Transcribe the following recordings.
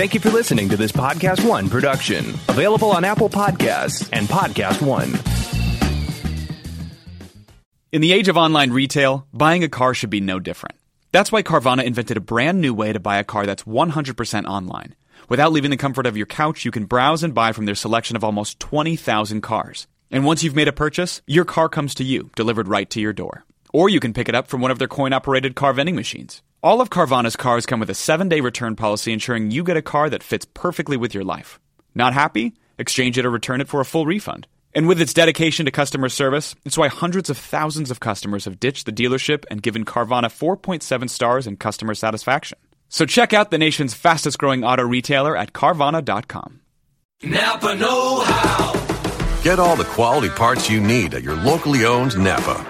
Thank you for listening to this Podcast One production, available on Apple Podcasts and Podcast One. In the age of online retail, buying a car should be no different. That's why Carvana invented a brand new way to buy a car that's 100% online. Without leaving the comfort of your couch, you can browse and buy from their selection of almost 20,000 cars. And once you've made a purchase, your car comes to you, delivered right to your door. Or you can pick it up from one of their coin operated car vending machines. All of Carvana's cars come with a seven day return policy ensuring you get a car that fits perfectly with your life. Not happy? Exchange it or return it for a full refund. And with its dedication to customer service, it's why hundreds of thousands of customers have ditched the dealership and given Carvana 4.7 stars in customer satisfaction. So check out the nation's fastest growing auto retailer at Carvana.com. Napa Know How. Get all the quality parts you need at your locally owned Napa.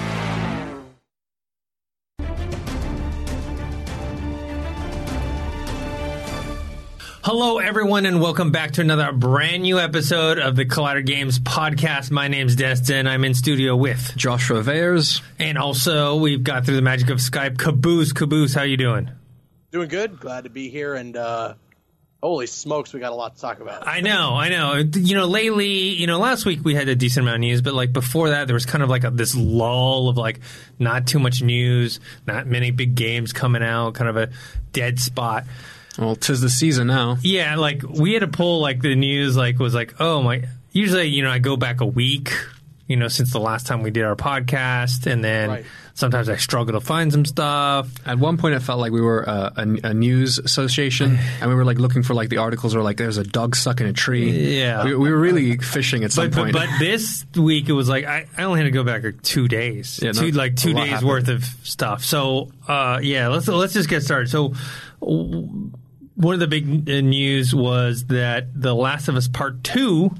Hello, everyone, and welcome back to another brand new episode of the Collider Games podcast. My name's Destin. I'm in studio with Joshua Vayers. and also we've got through the magic of Skype, Caboose. Caboose, how you doing? Doing good. Glad to be here. And uh, holy smokes, we got a lot to talk about. I know, I know. You know, lately, you know, last week we had a decent amount of news, but like before that, there was kind of like a, this lull of like not too much news, not many big games coming out, kind of a dead spot. Well, tis the season now. Yeah, like we had to pull like the news like was like, oh my usually, you know, I go back a week, you know, since the last time we did our podcast and then Right. sometimes I struggle to find some stuff. At one point, it felt like we were uh, a, a news association, and we were like looking for like the articles or like there's a dog stuck in a tree. Yeah. we, we were really fishing at some But, but, point. but this week it was like I, I only had to go back like two days, Yeah, two no, like two days happened. worth of stuff. So uh, yeah, let's let's just get started. So w- one of the big uh, news was that The Last of Us Part Two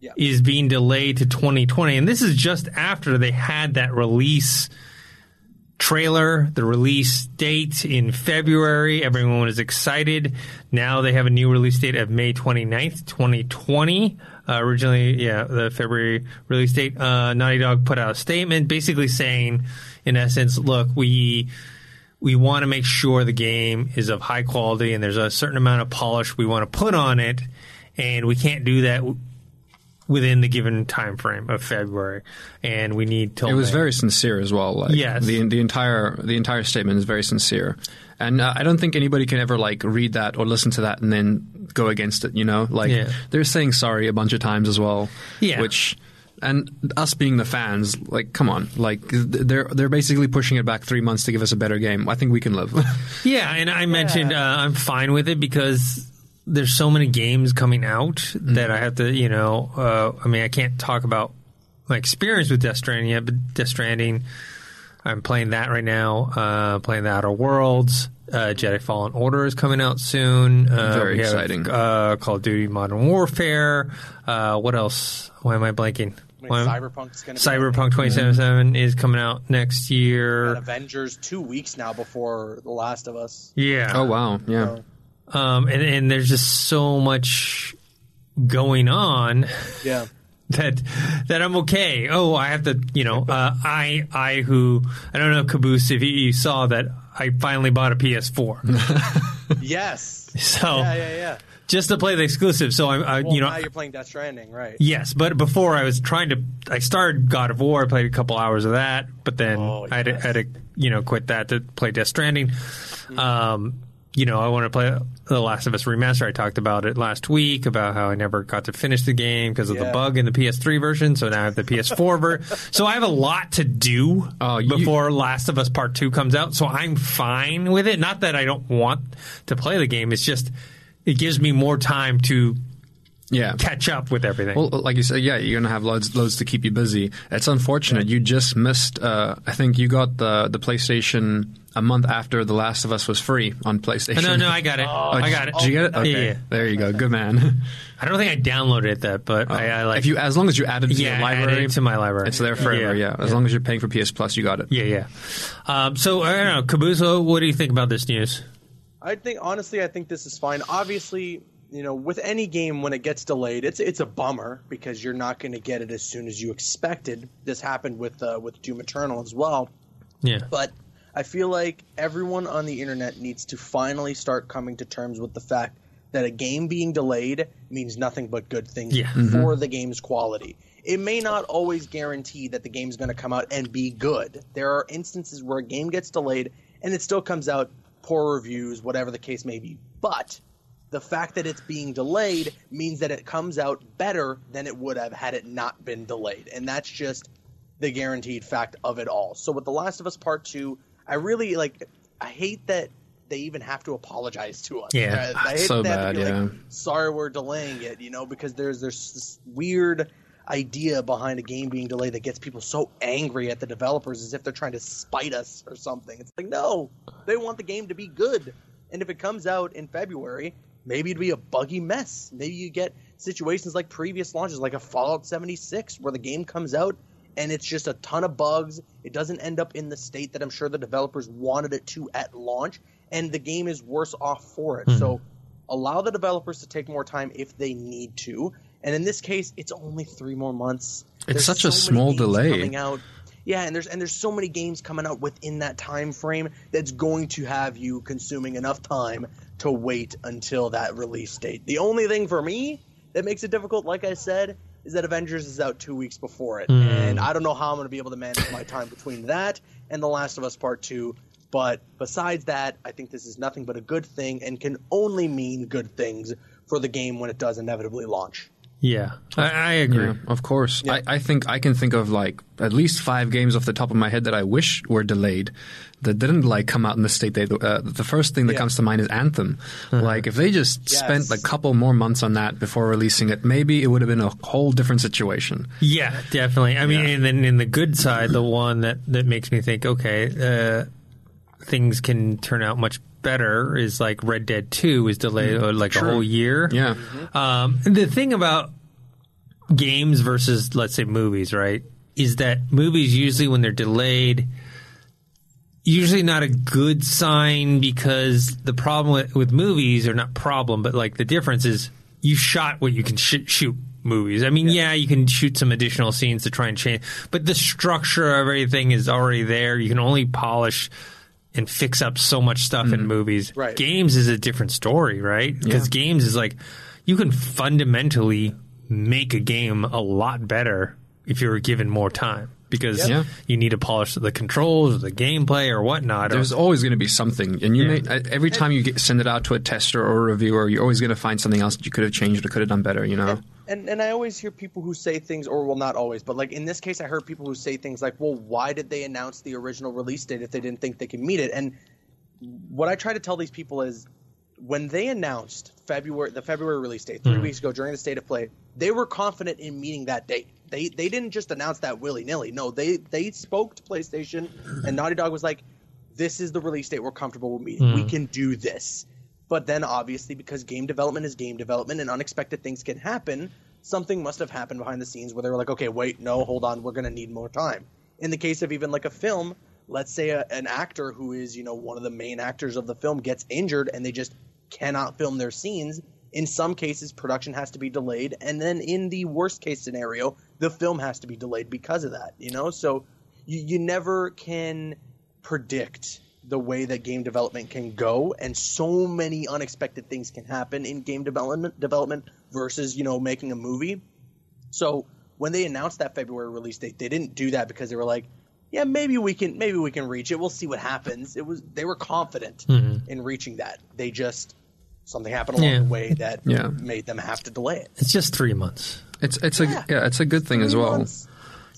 Yeah. is being delayed to 2020, and this is just after they had that release trailer, the release date in February. Everyone was excited. Now they have a new release date of May 29th, 2020. Uh, originally, yeah, the February release date. Uh, Naughty Dog put out a statement basically saying, in essence, look, we we want to make sure the game is of high quality and there's a certain amount of polish we want to put on it, and we can't do that within the given time frame of February, and we need till it was May. very sincere as well. Like, Yes. the the entire the entire statement is very sincere, and uh, I don't think anybody can ever like read that or listen to that and then go against it. You know, like Yeah. they're saying sorry a bunch of times as well. Yeah. which. And us being the fans, like, come on, like they're they're basically pushing it back three months to give us a better game. I think we can live. Yeah, and I mentioned uh, I'm fine with it because there's so many games coming out that I have to, you know, uh, I mean, I can't talk about my experience with Death Stranding yet, but Death Stranding, I'm playing that right now, uh, playing the Outer Worlds. Uh, Jedi Fallen Order is coming out soon. Uh, Very we have, exciting. Uh, Call of Duty Modern Warfare. Uh, what else? Why am I blanking? I mean, Cyberpunk's going to Cyberpunk 2077 is coming out next year. Avengers two weeks now before The Last of Us. Yeah. oh wow, yeah. um, and, and there's just so much going on Yeah. that that I'm okay. Oh, I have to, you know, uh, I I who I don't know, Caboose, if you, you saw that I finally bought a PS4, yes. so Yeah, yeah, yeah. Just to play the exclusive. So I'm, I, Well, you know, now you're playing Death Stranding, right? Yes, but before I was trying to, I started God of War. I played a couple hours of that, but then Oh, I, had to, yes. I had to, you know, quit that to play Death Stranding. Um, you know, I want to play The Last of Us remaster. I talked about it last week about how I never got to finish the game because of the bug in the PS3 version. So now I have the PS4 version. So I have a lot to do you- before Last of Us Part Two comes out. So I'm fine with it. Not that I don't want to play the game. It's just it gives me more time to Yeah. catch up with everything. Well, like you said, yeah, you're gonna have loads, loads to keep you busy. It's unfortunate you just missed. Uh, I think you got the the PlayStation a month after The Last of Us was free on PlayStation. No, no, I got it. Oh, I got it. Did you get it? Okay. Yeah, yeah. There you go. Good man. I don't think I downloaded it that, but I, I like. if you, as long as you add it to yeah, your added library, it to my library. it's there forever. Yeah, as long as you're paying for PS Plus, you got it. Yeah, yeah. Um, so I don't know, Kabuzo. What do you think about this news? I think honestly, I think this is fine. Obviously, you know, with any game when it gets delayed, it's it's a bummer because you're not going to get it as soon as you expected. This happened with uh, with Doom Eternal as well. Yeah, But I feel like everyone on the internet needs to finally start coming to terms with the fact that a game being delayed means nothing but good things Yeah. for the game's quality. It may not always guarantee that the game's going to come out and be good. There are instances where a game gets delayed and it still comes out poor reviews, whatever the case may be. But the fact that it's being delayed means that it comes out better than it would have had it not been delayed. And that's just the guaranteed fact of it all. So with The Last of Us Part 2, I really like I hate that they even have to apologize to us. Yeah. I, I hate So that they have to be bad, like, yeah. sorry we're delaying it, you know, because there's there's this weird idea behind a game being delayed that gets people so angry at the developers as if they're trying to spite us or something. It's like no, they want the game to be good. And if it comes out in February, maybe it'd be a buggy mess. Maybe you get situations like previous launches, like a Fallout 76, where the game comes out and it's just a ton of bugs. It doesn't end up in the state that I'm sure the developers wanted it to at launch, and the game is worse off for it. Hmm. So allow the developers to take more time if they need to. And in this case, it's only three more months. It's There's such a so many small delay. coming out. Yeah, and there's and there's so many games coming out within that time frame that's going to have you consuming enough time to wait until that release date. The only thing for me that makes it difficult, like I said, is that Avengers is out two weeks before it, hmm. and I don't know how I'm going to be able to manage my time between that and The Last of Us Part Two. But besides that, I think this is nothing but a good thing and can only mean good things for the game when it does inevitably launch. Yeah, I, I agree. Yeah, of course. I, I think I can think of like at least five games off the top of my head that I wish were delayed that didn't like come out in the state they. Uh, the first thing that Yeah. comes to mind is Anthem. Like if they just Yes. spent a couple more months on that before releasing it, maybe it would have been a whole different situation. Yeah, definitely. I mean, and then in the good side, the one that, that makes me think, okay, uh, things can turn out much better is like Red Dead 2 is delayed uh, like a whole year. Yeah. Um, the thing about games versus, let's say, movies, right, is that movies usually, when they're delayed, usually not a good sign because the problem with, with movies, or not problem, but like the difference is you shot what you can sh- shoot movies. I mean, yeah. you can shoot some additional scenes to try and change, but the structure of everything is already there. You can only polish and fix up so much stuff in movies. Right. Games is a different story, right? Because games is like you can fundamentally make a game a lot better if you were given more time. Because Yeah. you need to polish the controls or the gameplay or whatnot. or- There's always going to be something, and you Yeah. may, uh, every time you get, send it out to a tester or a reviewer, you're always going to find something else that you could have changed or could have done better. You know, And and I always hear people who say things, or well, not always, but like in this case, I heard people who say things like, "Well, why did they announce the original release date if they didn't think they could meet it?" And what I try to tell these people is, when they announced February the February release date 3 mm-hmm. weeks ago during the state of play, they were confident in meeting that date. They they didn't just announce that willy nilly. No, they they spoke to PlayStation, and Naughty Dog was like, "This is the release date we're comfortable with meeting. We mm. can do this." But then, obviously, because game development is game development and unexpected things can happen, something must have happened behind the scenes where they were like, okay, wait, no, hold on, we're going to need more time. In the case of even like a film, let's say a, an actor who is, you know, one of the main actors of the film gets injured and they just cannot film their scenes. In some cases, production has to be delayed. And then in the worst case scenario, the film has to be delayed because of that, you know? So you, you never can predict the way that game development can go and so many unexpected things can happen in game development development versus you know making a movie so when they announced that february release date they didn't do that because they were like yeah maybe we can maybe we can reach it we'll see what happens it was they were confident mm-hmm. in reaching that they just something happened along Yeah. the way that Yeah. made them have to delay it it's just three months. it's it's a Yeah. yeah, it's a good thing as well. months.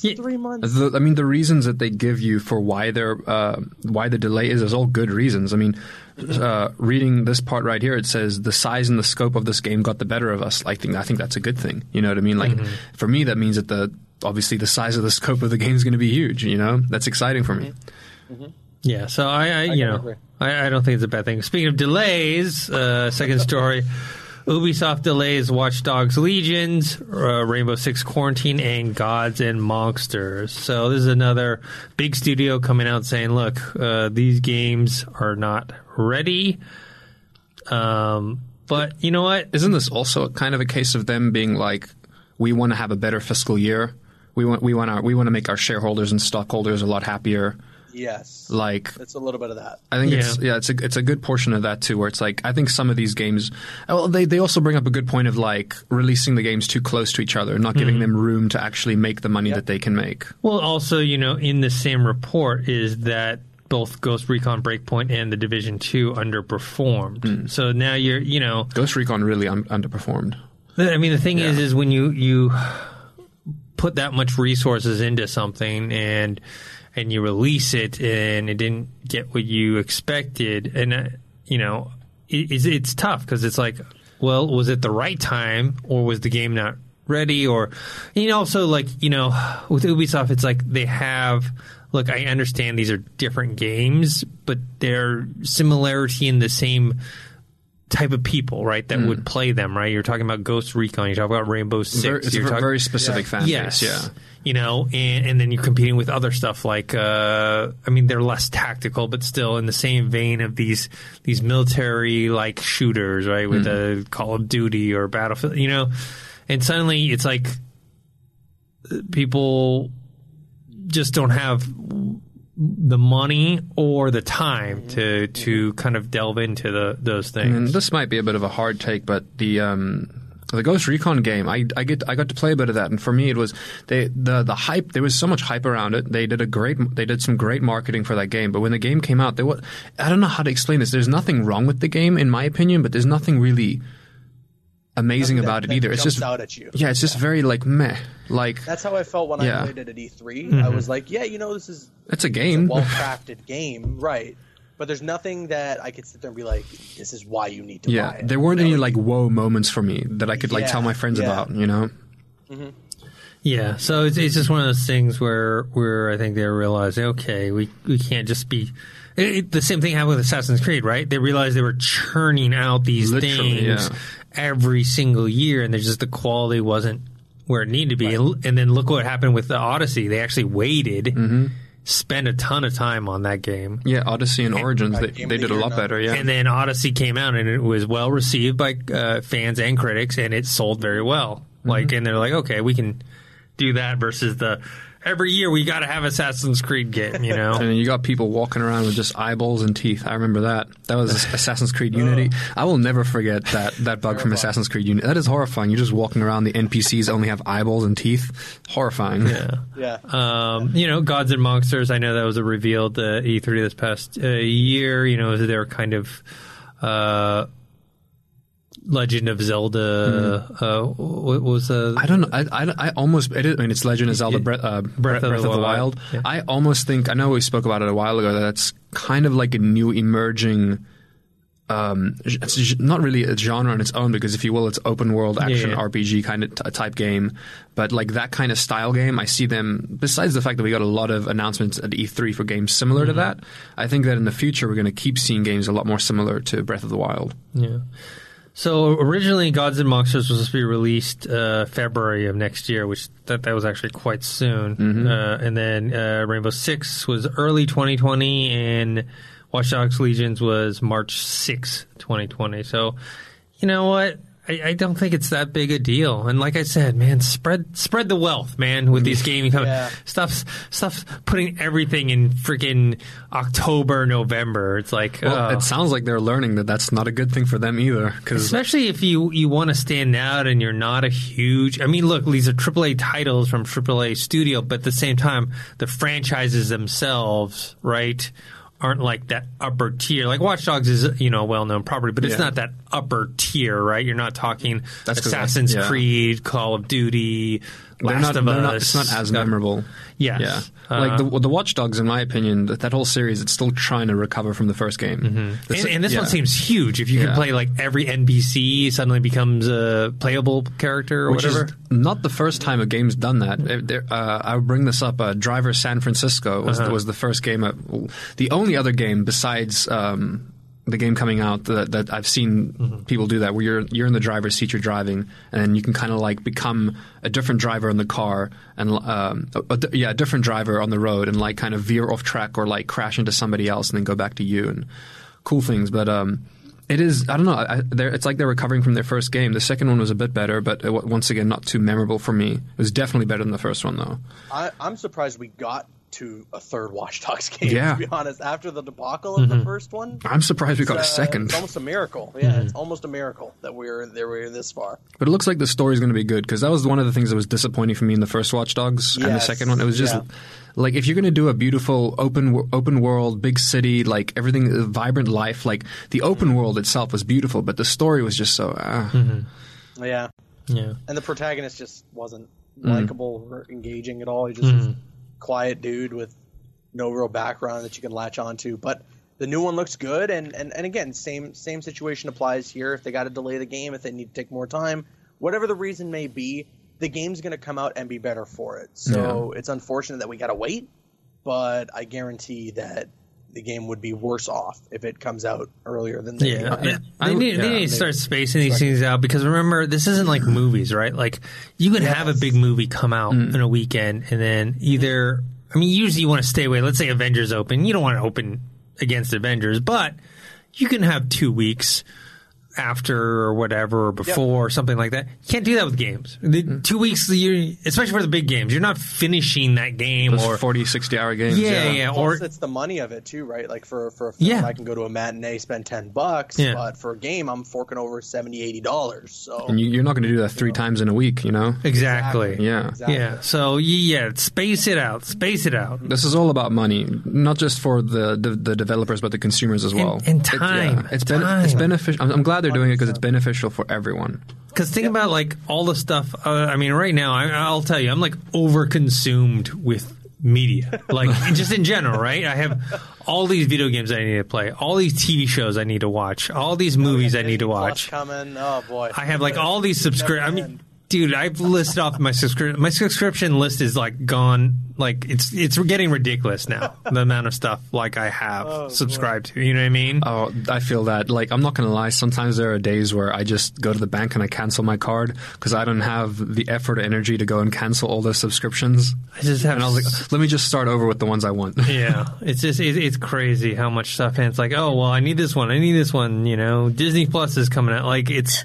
Yeah. three months The, I mean, the reasons that they give you for why they're uh, why the delay is is all good reasons. I mean, uh, reading this part right here, it says the size and the scope of this game got the better of us. I think I think that's a good thing. You know what I mean? Like for me, that means that the obviously the size of the scope of the game is going to be huge. You know, that's exciting for me. Yeah, so I, I you can know. I, I don't think it's a bad thing. Speaking of delays, uh, second story. Ubisoft delays Watch Dogs Legions, uh, Rainbow Six Quarantine, and Gods and Monsters. So this is another big studio coming out saying, "Look, uh, these games are not ready." Um, but you know what? Isn't this also kind of a case of them being like, we want to have a better fiscal year. We want we want our we want to make our shareholders and stockholders a lot happier. Yes, Like it's a little bit of that. I think Yeah. it's yeah, it's a it's a good portion of that too, where it's like I think some of these games, oh, well, they they also bring up a good point of like releasing the games too close to each other, not giving mm-hmm. them room to actually make the money that they can make. Well, also, you know, in the same report is that both Ghost Recon Breakpoint and the Division Two underperformed. Mm. So now you're, you know, Ghost Recon really un- underperformed. I mean, the thing is, is when you you put that much resources into something and and you release it and it didn't get what you expected, and uh, you know, it, it's, it's tough because it's like, well, was it the right time or was the game not ready? Or you know, also like you know, with Ubisoft, it's like they have. Look, I understand these are different games, but they're similarity in the same type of people, right, that would play them, right? You're talking about Ghost Recon, you're talking about Rainbow Six, Very, it's a you're ver- talking, very specific fan yes, base. Yeah. you know, and, and then you're competing with other stuff like, uh, I mean, they're less tactical, but still in the same vein of these these military like shooters, right, with a Call of Duty or Battlefield, you know, and suddenly it's like uh, people just don't have the money or the time to to kind of delve into the those things. And this might be a bit of a hard take, but the um, the Ghost Recon game, I, I get I got to play a bit of that, and for me it was they the the hype. There was so much hype around it. They did a great they did some great marketing for that game. But when the game came out, there was I don't know how to explain this. There's nothing wrong with the game in my opinion, but there's nothing really amazing Nothing that- about it either. It's just out at you. yeah, it's just very like meh. Like That's how I felt when Yeah. I played it at E3. I mm-hmm. was like, yeah, you know, this is it's a a game. well crafted game, right? But there's nothing that I could sit there and be like, this is why you need to yeah, buy it. there weren't You know, any like whoa moments for me that I could like Yeah, tell my friends yeah. about. You know. Mm-hmm. Yeah, so it's, it's just one of those things where where I think they're realizing, okay, we we can't just be. It, it- the same thing happened with Assassin's Creed, right? They realized they were churning out these Literally, things yeah. Every single year, and there's just the quality wasn't where it needed to be. And, and then look what happened with the Odyssey. They actually waited, Mm-hmm. spent a ton of time on that game. Yeah, Odyssey and Origins, they, Game of they the did a lot better. Yeah, And then Odyssey came out and it was well received by uh, fans and critics, and it sold very well. Like, and they're like, okay, we can do that versus the every year we got to have Assassin's Creed game, you know? And you got people walking around with just eyeballs and teeth. I remember that. That was Assassin's Creed Unity. I will never forget that, that bug from Assassin's Creed Unity. That is horrifying. You're just walking around, the NPCs only have eyeballs and teeth. Horrifying. yeah. Yeah. Um, you know, Gods and Monsters. I know that was a revealed uh, E3 this past uh, year. You know, their kind of uh, Legend of Zelda. Uh, what was uh, I don't know. I, I, I almost. It is, I mean, it's Legend of Zelda Breath, uh, Breath, Breath of the Wild. Yeah. I almost think. I know we spoke about it a while ago. That that's kind of like a new emerging. Um, it's not really a genre on its own because, if you will, it's open world action Yeah. RPG kind of t- type game. But like that kind of style game, I see them. Besides the fact that we got a lot of announcements at E3 for games similar to that, I think that in the future we're going to keep seeing games a lot more similar to Breath of the Wild. Yeah. So originally, Gods and Monsters was supposed to be released uh, February of next year, which that that was actually quite soon. Uh, and then uh, Rainbow Six was early 2020, and Watch Dogs Legions was March 6, 2020. So, you know what? I, I don't think it's that big a deal. And like I said, man, spread spread the wealth, man, with these gaming companies. Yeah. Stuff stuff putting everything in freaking October, November. It's like Well, oh. it sounds like they're learning that that's not a good thing for them either. Because Especially if you, you want to stand out and you're not a huge. I mean, look, these are AAA titles from AAA studio, but at the same time, the franchises themselves, right, aren't like that upper tier. Like Watch Dogs is, you know, a well known property, but it's Yeah. not that upper tier, right? You're not talking That's Assassin's I- yeah. Creed, Call of Duty, Last not, of they're not- it's not as memorable. Yes. Yeah. Uh, like the the Watch Dogs, in my opinion, that, that whole series, it's still trying to recover from the first game. Mm-hmm. And, and this yeah. one seems huge. If you can play like every NPC suddenly becomes a playable character or Which whatever. is not the first time a game's done that. Uh, I would bring this up. Uh, Driver San Francisco was, Uh-huh. was the first game. uh, the only other game besides um, the game coming out that, that I've seen Mm-hmm. people do that, where you're you're in the driver's seat, you're driving, and you can kind of like become a different driver in the car, and um, a, a yeah, a different driver on the road, and like kind of veer off track or like crash into somebody else, and then go back to you, and cool things. But um, it is I don't know. I, it's like they're recovering from their first game. The second one was a bit better, but it, once again, not too memorable for me. It was definitely better than the first one, though. I, I'm surprised we got to a third Watch Dogs game. Yeah. To be honest, after the debacle of the first one, I'm surprised we got a it's, uh, second. It's almost a miracle. Yeah, it's almost a miracle that we're there. we're this far. But it looks like the story's going to be good because that was one of the things that was disappointing for me in the first Watch Dogs and the second one. It was just yeah. like if you're going to do a beautiful open open world, big city, like everything, uh, vibrant life. Like the open world itself was beautiful, but the story was just so. Uh, Yeah, yeah. and the protagonist just wasn't Mm. likable or engaging at all. He just was a quiet dude with no real background that you can latch onto. But the new one looks good, and, and, and again, same same situation applies here. If they got to delay the game, if they need to take more time, whatever the reason may be, the game's going to come out and be better for it. So it's unfortunate that we got to wait, but I guarantee that the game would be worse off if it comes out earlier than they Yeah, Yeah. they I- need, yeah, they need to start spacing these things out because remember, this isn't like movies, right? Like you can have a big movie come out Mm. in a weekend, and then either, I mean, usually you want to stay away. Let's say Avengers open, you don't want to open against Avengers, but you can have two weeks after or whatever or before or something like that. You can't do that with games. The Mm. two weeks, you especially for the big games, you're not finishing that game those or 40, 60 hour games. yeah, yeah, or Plus, it's the money of it too, right? Like for for a film, Yeah. I can go to a matinee, spend ten bucks, Yeah. but for a game, I'm forking over 70 80 dollars. So And you, you're not going to do that three times in a week, you know? exactly, Yeah. Exactly. yeah. So yeah, space it out, space it out. This is all about money, not just for the the, the developers, but the consumers as well. and It- time, it's, ben- it's beneficial. I'm, I'm glad they're doing it because it's beneficial for everyone. Because think about like all the stuff. Uh, I mean, right now, I, I'll tell you, I'm like overconsumed with media, like just in general, right? I have all these video games I need to play, all these TV shows I need to watch, all these movies I need to Disney Plus watch. coming. Oh boy, I have like all these subscriptions. I mean, end. Dude, I've listed off my subscription. My subscription list is like gone. Like it's it's getting ridiculous now. the amount of stuff like I have oh, subscribed to. You know what I mean? Oh, I feel that. Like, I'm not going to lie. Sometimes there are days where I just go to the bank and I cancel my card because I don't have the effort or energy to go and cancel all those subscriptions. I just have. And I was like, let me just start over with the ones I want. yeah, it's just it, it's crazy how much stuff, and it's like, oh well, I need this one, I need this one. You know, Disney Plus is coming out. Like it's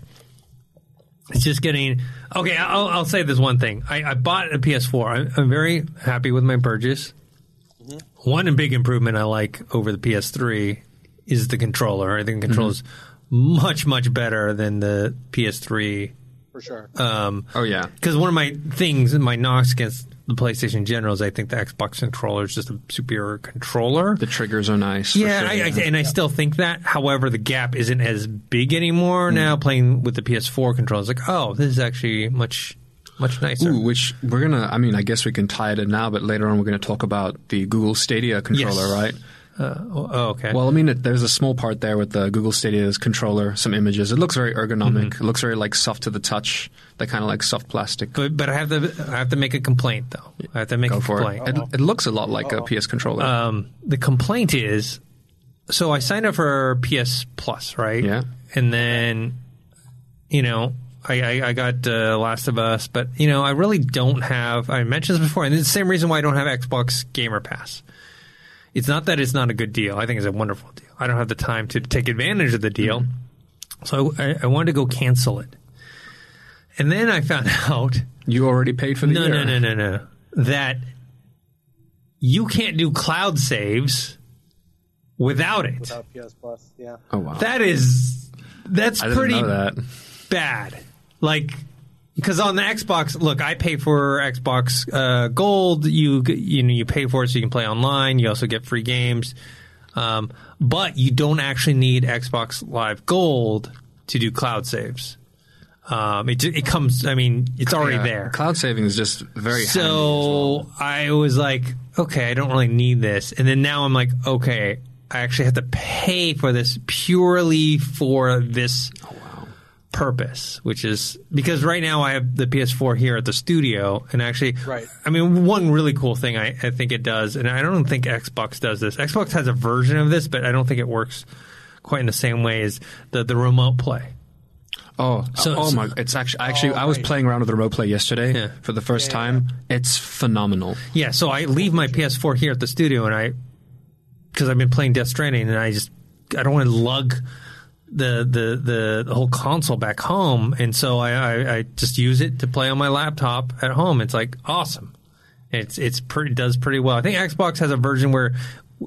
it's just getting okay. I'll, I'll say this one thing: I, I bought a PS4. I'm, I'm very happy with my purchase. One big improvement I like over the PS3 is the controller. I think the controller is much much better than the PS3 for sure. um, oh, yeah. because one of my things, my knocks against the PlayStation in general is I think the Xbox controller is just a superior controller. The triggers are nice. for yeah, sure. I, I, and I still think that. However, the gap isn't as big anymore mm. now. Playing with the PS4 controller, it's like, oh, this is actually much, much nicer. Ooh, which we're gonna. I mean, I guess we can tie it in now, but later on we're gonna talk about the Google Stadia controller, Yes. right? Oh, oh, okay. Well, I mean, it, there's a small part there with the Google Stadia's controller, some images. It looks very ergonomic. It looks very like soft to the touch. That kind of like soft plastic. but but I have to I have to make a complaint though. I have to make Go a for complaint. it. it. It looks a lot like a PS controller. um, the complaint is so I signed up for PS Plus, right? Yeah. And then, you know, I, I, I got uh, Last of Us, but, you know, I really don't have, I mentioned this before, and it's the same reason why I don't have Xbox Gamer Pass. It's not that it's not a good deal. I think it's a wonderful deal. I don't have the time to take advantage of the deal. So I, I wanted to go cancel it. And then I found out you already paid for the no, year. no, no, no, no. That you can't do cloud saves without it. Without PS Plus, yeah. Oh wow. That is that's I didn't pretty know that. bad. Like because on the Xbox, look, I pay for Xbox uh, Gold. You you know you pay for it so you can play online. You also get free games, um, but you don't actually need Xbox Live Gold to do cloud saves. Um, it it comes. I mean, it's already Yeah, there. Cloud saving is just very So well. I was like, okay, I don't really need this. And then now I'm like, okay, I actually have to pay for this purely for this purpose, which is because right now I have the PS4 here at the studio. And actually, Right. I mean, one really cool thing I, I think it does, and I don't think Xbox does this. Xbox has a version of this, but I don't think it works quite in the same way as the, the remote play. Oh, So- oh so- my! It's actually actually oh, I was playing around with the remote play yesterday Yeah. for the first time. It's phenomenal. Yeah, so I leave my PS4 here at the studio, and I because I've been playing Death Stranding, and I just I don't want to lug the, the the the whole console back home, and so I, I I just use it to play on my laptop at home. It's like awesome. It's it's pretty does pretty well. I think Xbox has a version where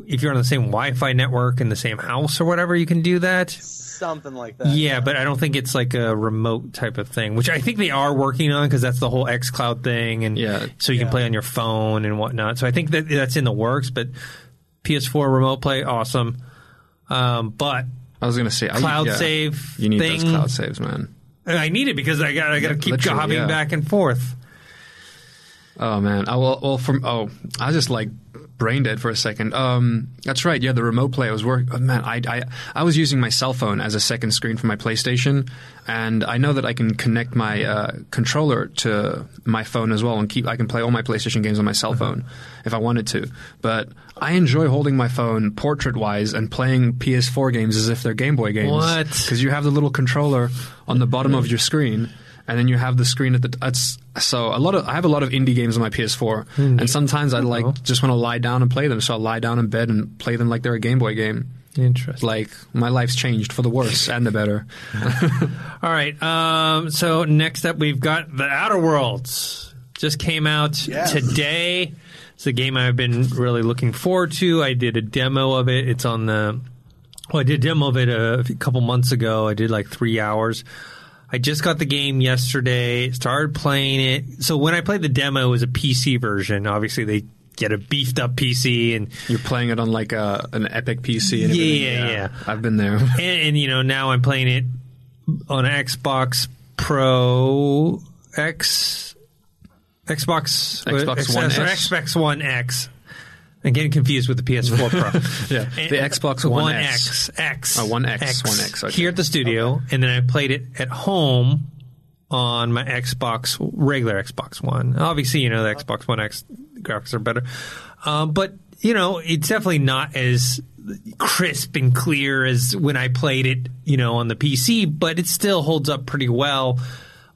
if you're on the same Wi-Fi network in the same house or whatever, you can do that. Something like that. Yeah, but I don't think it's like a remote type of thing, which I think they are working on because that's the whole XCloud thing, and Yeah. so you can play on your phone and whatnot. So I think that that's in the works. But PS4 remote play, awesome. Um, but I was gonna say I- cloud yeah. save You need thing, those cloud saves, man. I need it because I got I got to keep hopping yeah. back and forth. Oh man, I will. Well, from oh, I just like brain dead for a second. Um, that's right. Yeah, the remote play I was work. Oh, man, I, I I was using my cell phone as a second screen for my PlayStation, and I know that I can connect my uh, controller to my phone as well, and keep. I can play all my PlayStation games on my cell phone if I wanted to. But I enjoy holding my phone portrait wise and playing PS4 games as if they're Game Boy games. What? Because you have the little controller on the bottom of your screen and then you have the screen at the. It's, so a lot of I have a lot of indie games on my PS4, and sometimes I like just want to lie down and play them. So I lie down in bed and play them like they're a Game Boy game. Interesting. Like my life's changed for the worse and the better. All right. Um, so next up, we've got the Outer Worlds. Just came out Yes. today. It's a game I've been really looking forward to. I did a demo of it. It's on the. Well, I did a demo of it a, few- couple months ago. I did like three hours. I just got the game yesterday. Started playing it. So when I played the demo, it was a PC version. Obviously, they get a beefed up PC and You're playing it on like a, an Epic PC. And Yeah, yeah, yeah. I've been there. and, and you know now I'm playing it on Xbox Pro X, Xbox Xbox One S. Xbox One X. I'm getting confused with the PS4 Pro. Yeah, And- the Xbox One X. X. X. Oh, One X, One X, okay. Here at the studio, and then I played it at home on my Xbox, regular Xbox One. Obviously, you know the Xbox One X graphics are better, um, but you know it's definitely not as crisp and clear as when I played it, you know, on the PC. But it still holds up pretty well.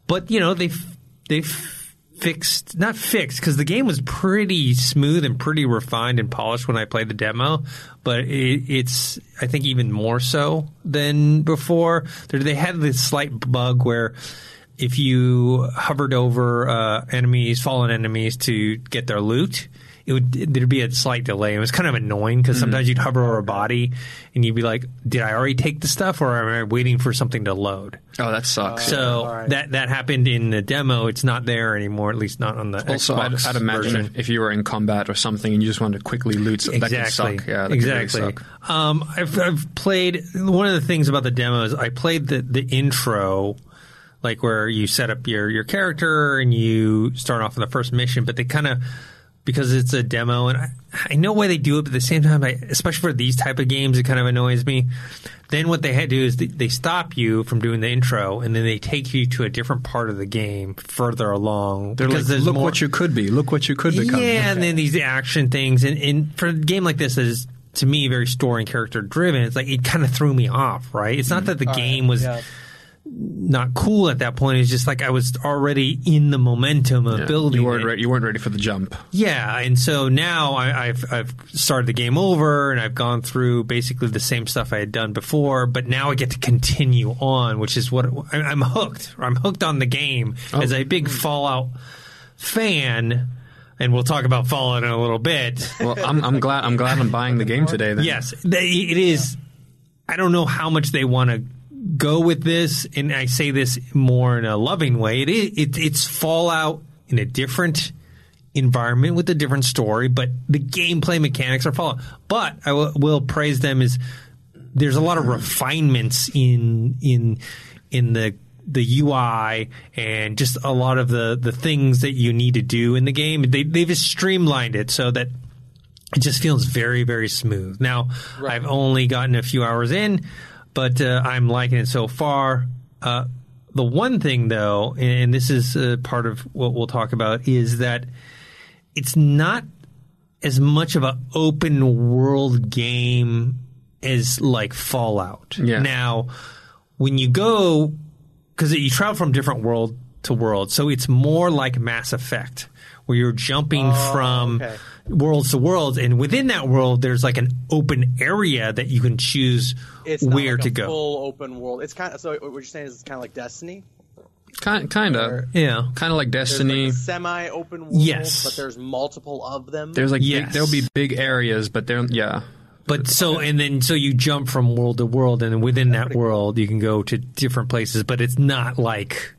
But you know they've they've fixed not fixed because the game was pretty smooth and pretty refined and polished when I played the demo, but it, it's I think even more so than before. They had this slight bug where if you hovered over uh, enemies, fallen enemies to get their loot. It would there'd be a slight delay. It was kind of annoying because sometimes you'd hover over a body and you'd be like, "Did I already take the stuff, or am I waiting for something to load?" Oh, that sucks. So that that happened in the demo. It's not there anymore, at least not on the also, I'd, Xbox I'd imagine if, if you were in combat or something and you just wanted to quickly loot, something, that could exactly. suck. Yeah, that exactly. Could really suck. Um, I've, I've played one of the things about the demos. I played the the intro, like where you set up your your character and you start off in the first mission, but they kind of because it's a demo and I, I know why they do it, but at the same time, I, especially for these type of games, it kind of annoys me. Then what they had to do is they, they stop you from doing the intro, and then they take you to a different part of the game further along. They're like, look more- what you could be. Look what you could become. yeah, and then these action things, and, and for a game like this is to me very story and character driven, it's like it kind of threw me off. Right? It's not mm-hmm. that the game was yeah. Not cool at that point. It's just like I was already in the momentum of Yeah. building. You weren't ready. You weren't ready for the jump. Yeah, and so now I, I've I've started the game over, and I've gone through basically the same stuff I had done before, but now I get to continue on, which is what I- I'm hooked. I'm hooked on the game oh. as a big Fallout fan, and we'll talk about Fallout in a little bit. Well, I'm, I'm glad. I'm glad I'm buying the game today. Then. Yes, they, it is. I don't know how much they want to go with this, and I say this more in a loving way. It is. It, it's Fallout in a different environment with a different story, but the gameplay mechanics are Fallout. But I will, will praise them is there's a lot of refinements in in in the the UI and just a lot of the the things that you need to do in the game. They they've just streamlined it so that it just feels very very smooth. Now I've only gotten a few hours in, but uh, I'm liking it so far. Uh, the one thing though, and this is uh, part of what we'll talk about, is that it's not as much of an open world game as like Fallout. Yeah. Now, when you go, because you travel from different world to world, so it's more like Mass Effect, where you're jumping oh, from okay. worlds to worlds, and within that world, there's like an open area that you can choose It's where like to a go. Full open world. It's kind of so. What you're saying is it's kind of like Destiny. Kind, kind of, Yeah. kind of like Destiny. like semi-open world, Yes. but there's multiple of them. There's like Yes. big, there'll be big areas, but they're yeah. But so and then so you jump from world to world, and within that world you can go to different places. But it's not like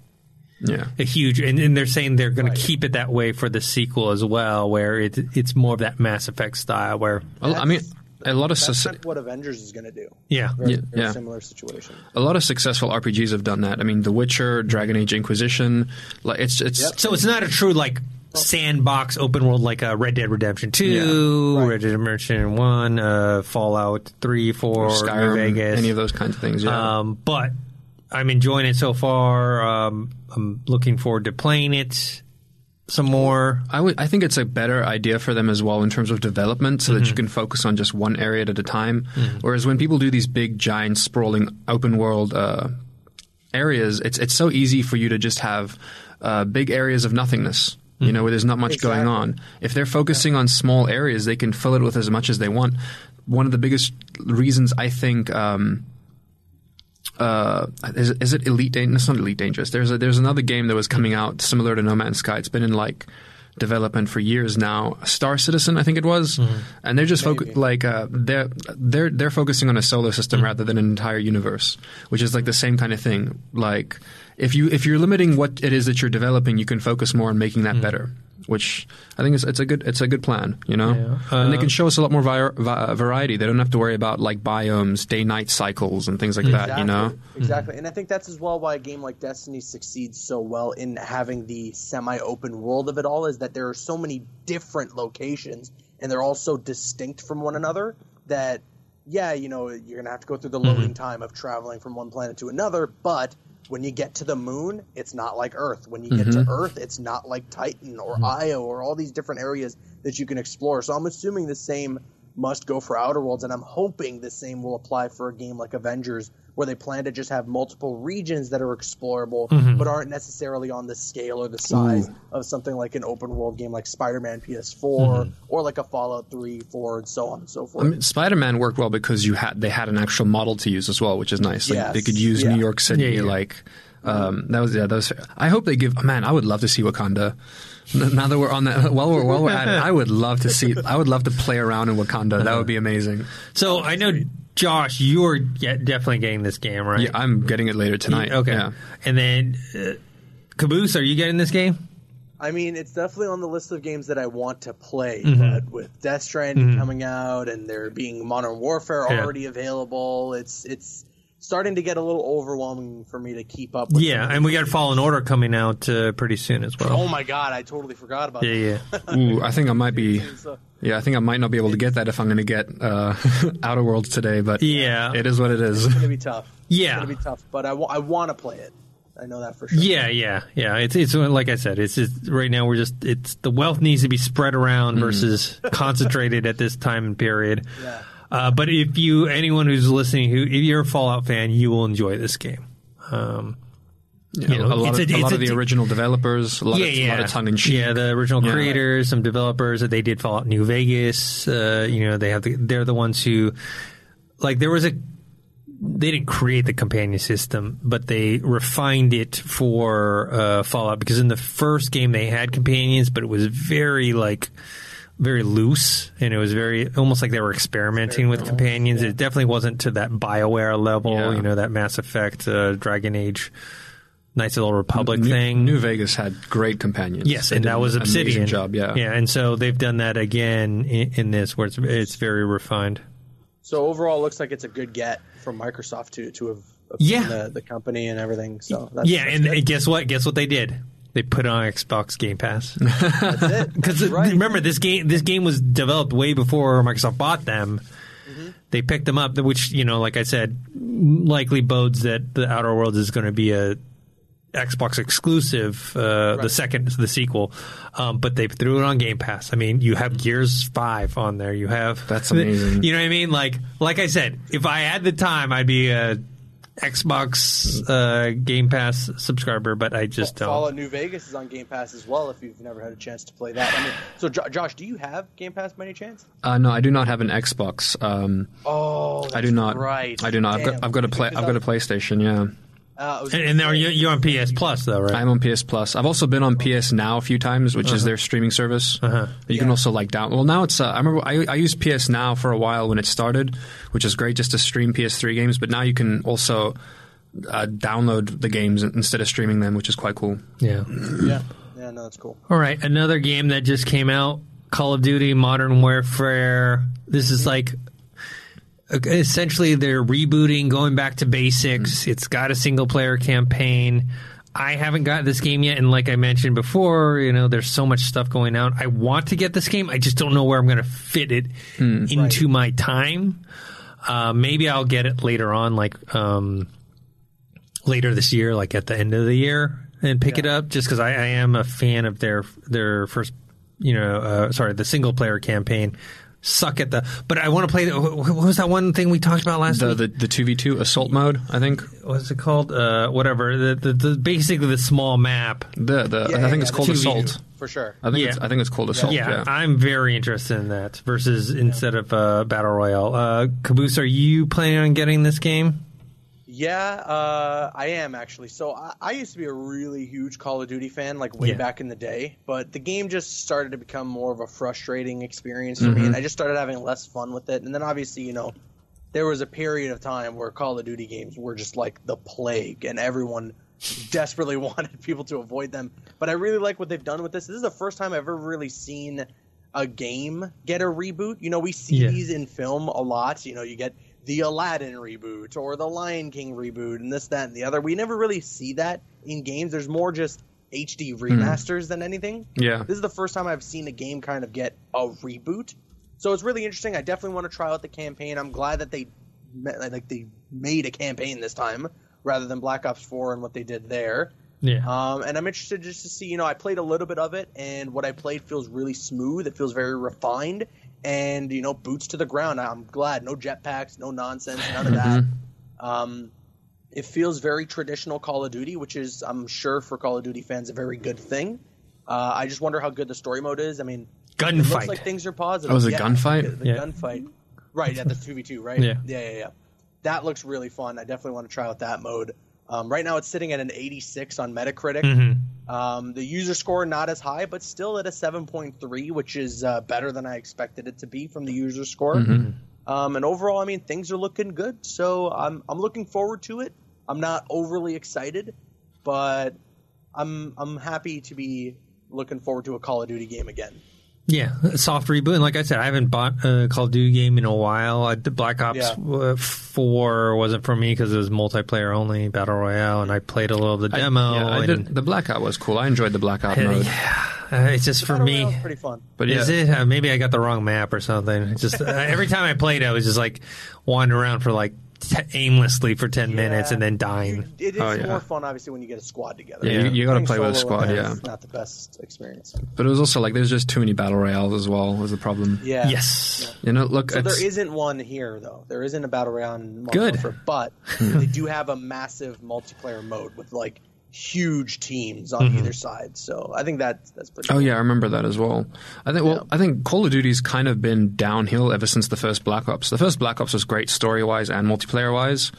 Yeah. a huge. And, and they're saying they're going to keep it that way for the sequel as well, where it, it's more of that Mass Effect style. Where A lo- I mean, a lot of That's suc- kind of what Avengers is going to do. yeah, Very, Yeah, very yeah. similar situation. a lot of successful RPGs have done that. I mean, The Witcher, Dragon Age Inquisition. Like it's it's Yep. so it's not a true like sandbox open world like uh, Red Dead Redemption Two, Yeah. Right. Red Dead Redemption One, uh, Fallout Three, Four, Skyrim, Vegas, any of those kinds of things. Yeah. Um, but I'm enjoying it so far. Um, I'm looking forward to playing it some more. I think it's a better idea for them as well in terms of development, so that you can focus on just one area at a time. Whereas when people do these big, giant, sprawling, open world uh, areas, it's it's so easy for you to just have uh, big areas of nothingness. You know, where there's not much going on. If they're focusing on small areas, they can fill it with as much as they want. One of the biggest reasons I think. Um, uh, is, is it Elite Dangerous? It's not Elite Dangerous. There's a, there's another game that was coming out similar to No Man's Sky. It's been in like development for years now. Star Citizen, I think it was, and they're just focu- like uh, they're they're they're focusing on a solar system rather than an entire universe, which is like the same kind of thing. Like if you if you're limiting what it is that you're developing, you can focus more on making that better. Which I think is it's a good it's a good plan, you know, Yeah. and they Uh, can show us a lot more vi- vi- variety. They don't have to worry about like biomes, day night cycles, and things like that. You know, Exactly. And I think that's as well why a game like Destiny succeeds so well in having the semi open world of it all is that there are so many different locations and they're all so distinct from one another that yeah, you know, you're gonna have to go through the loading time of traveling from one planet to another, but when you get to the moon, it's not like Earth. When you get to mm-hmm. Earth, it's not like Titan or mm-hmm. Io or all these different areas that you can explore. So I'm assuming the same must go for Outer Worlds, and I'm hoping the same will apply for a game like Avengers, where they plan to just have multiple regions that are explorable, but aren't necessarily on the scale or the size of something like an open world game like Spider-Man PS4 or like a Fallout 3, 4, and so on and so forth. I mean, Spider-Man worked well because you had they had an actual model to use as well, which is nice. Like Yes, they could use yeah. New York City, Yeah, yeah. like um, that was yeah, that was. I hope they give. Man, I would love to see Wakanda. N- Now that we're on that, while we're while we're at it, I would love to see. I would love to play around in Wakanda. That would be amazing. So I know Josh, you're yeah, definitely getting this game, right? Yeah, I'm getting it later tonight. Okay. Yeah. And then uh, Caboose, are you getting this game? I mean, it's definitely on the list of games that I want to play, Mm-hmm. but with Death Stranding coming out and there being Modern Warfare Yeah. already available, it's it's starting to get a little overwhelming for me to keep up with. Yeah, some and we got Fallen Order coming out uh, pretty soon as well. Oh my god, I totally forgot about yeah, that. yeah. Ooh, I think I might be. Yeah, I think I might not be able to get that if I'm going to get uh, Outer Worlds today. But Yeah. it is what it is. It's gonna be tough. Yeah. it's gonna be tough, but I want to play it. I know that for sure. Yeah, yeah, yeah. It's it's like I said. It's just right now we're just it's the wealth needs to be spread around versus concentrated at this time and period. Yeah. Uh, but if you anyone who's listening who if you're a Fallout fan, you will enjoy this game. Um, You You know, a lot, it's of, a- a it's lot a of the original developers, a lot, yeah, of, yeah, a lot of tongue in cheek. Yeah, the original Yeah. creators, some developers that they did Fallout New Vegas. Uh, you know, they have the, they're the ones who like there was a they didn't create the companion system, but they refined it for uh, Fallout because in the first game they had companions, but it was very like very loose and it was very almost like they were experimenting with companions. It definitely wasn't to that Bioware level, Yeah. you know, that Mass Effect, uh, Dragon Age, Knights of the Old Republic New, thing. New Vegas had great companions. Yes, They and that was an amazing Obsidian. job. Yeah, yeah, and so they've done that again in, in this, where it's it's very refined. So overall, it looks like it's a good get from Microsoft to to have Yeah. the, the company and everything. So that's, yeah, that's and good. guess what? Guess what they did? They put it on Xbox Game Pass. that's it. Because right. remember, this game this game was developed way before Microsoft bought them. Mm-hmm. They picked them up, which you know, like I said, likely bodes that the Outer Worlds is going to be a Xbox exclusive, uh, the second, the sequel. Um, but they threw it on Game Pass. I mean, you have Gears Five on there. You have That's amazing. You know what I mean? Like, like I said, if I had the time, I'd be a Xbox uh, Game Pass subscriber. But I just don't. Fallout New Vegas is on Game Pass as well. If you've never had a chance to play that, I mean, so Jo- Josh, do you have Game Pass by any chance? Uh, no, I do not have an Xbox. Um, Oh, I do not. Right, I do not. I've got, Damn. I've got a play. I've got a I- PlayStation. Yeah, Uh, And, gonna now you're, you're on PS Plus, though, right? I'm on PS Plus. I've also been on PS Now a few times, which is their streaming service. Uh-huh. You can also like down. Well, now it's. Uh, I remember I, I used PS Now for a while when it started, which is great just to stream PS3 games. But now you can also uh, download the games instead of streaming them, which is quite cool. yeah. yeah, yeah, no, that's cool. All right, another game that just came out, Call of Duty Modern Warfare. This is like essentially they're rebooting, going back to basics. It's got a single player campaign. I haven't got this game yet, and like I mentioned before, you know, there's so much stuff going on. I want to get this game. I just don't know where I'm going to fit it into my time. Uh, maybe I'll get it later on, like um, later this year, like at the end of the year, and pick it up. Just because I, I am a fan of their their first, you know, uh, sorry, the single player campaign. Suck at the, but I want to play. The, what was that one thing we talked about last The week? the the two v two assault mode, I think. What's it called? Uh, whatever. The, the, the basically the small map. The the Yeah, I think yeah, it's the called 2v2. assault. for sure. I think Yeah. it's, I think it's called assault. yeah, Yeah. I'm very interested in that versus instead of uh, battle royale. Uh, Caboose, are you planning on getting this game? Yeah, uh, I am actually. So I, I used to be a really huge Call of Duty fan, like way Yeah. back in the day. But the game just started to become more of a frustrating experience for me, and I just started having less fun with it. And then obviously, you know, there was a period of time where Call of Duty games were just like the plague, and everyone desperately wanted people to avoid them. But I really like what they've done with this. This is the first time I've ever really seen a game get a reboot. You know, we see Yeah. these in film a lot. You know, you get the Aladdin reboot or the Lion King reboot and this, that, and the other. We never really see that in games. There's more just HD remasters than anything. Yeah. This is the first time I've seen a game kind of get a reboot. So it's really interesting. I definitely want to try out the campaign. I'm glad that they like they made a campaign this time rather than Black Ops 4 and what they did there. Yeah. Um, and I'm interested just to see, you know, I played a little bit of it, and what I played feels really smooth. It feels very refined, and you know, boots to the ground. I'm glad, no jetpacks, no nonsense, none of that. Um, it feels very traditional Call of Duty, which is, I'm sure, for Call of Duty fans, a very good thing. Uh, I just wonder how good the story mode is. I mean, it looks Gunfight. like things are positive. Oh, is it Yeah, gunfight? The, the Yeah. gunfight. Right, yeah, the 2v2, right? Yeah. yeah, yeah, yeah. That looks really fun. I definitely want to try out that mode. Um, right now, it's sitting at an 86 on Metacritic. Mm-hmm. Um, the user score not as high, but still at a 7.3, which is uh, better than I expected it to be from the user score. Mm-hmm. Um, and overall, I mean, things are looking good. So I'm I'm looking forward to it. I'm not overly excited, but I'm I'm happy to be looking forward to a Call of Duty game again. Yeah, a soft reboot. And like I said, I haven't bought a Call of Duty game in a while. I, the Black Ops Yeah. uh, 4 wasn't for me because it was multiplayer only, Battle Royale, and I played a little of the I- demo. yeah, I and, did, the blackout was cool. I enjoyed the blackout uh, mode. yeah, uh, it's just for Battle me. Pretty fun. But yeah, Is it? Uh, maybe I got the wrong map or something. It's just uh, every time I played, I was just like wandering around for like t- aimlessly for ten minutes and then dying. It is Oh, yeah. more fun, obviously, when you get a squad together. Yeah, you- you gotta play with a squad, is yeah. not the best experience. but it was also like there's just too many battle royales as well. Was the problem? Yeah. Yes. You know, look, So there isn't one here, though. There isn't a battle royale in Modern Good. Warfare, but hmm. they do have a massive multiplayer mode with like huge teams on mm-hmm. either side. So I think that that's pretty. Oh cool. yeah, I remember that as well. I think well, Yeah. I think Call of Duty's kind of been downhill ever since the first Black Ops. The first Black Ops was great story wise and multiplayer wise.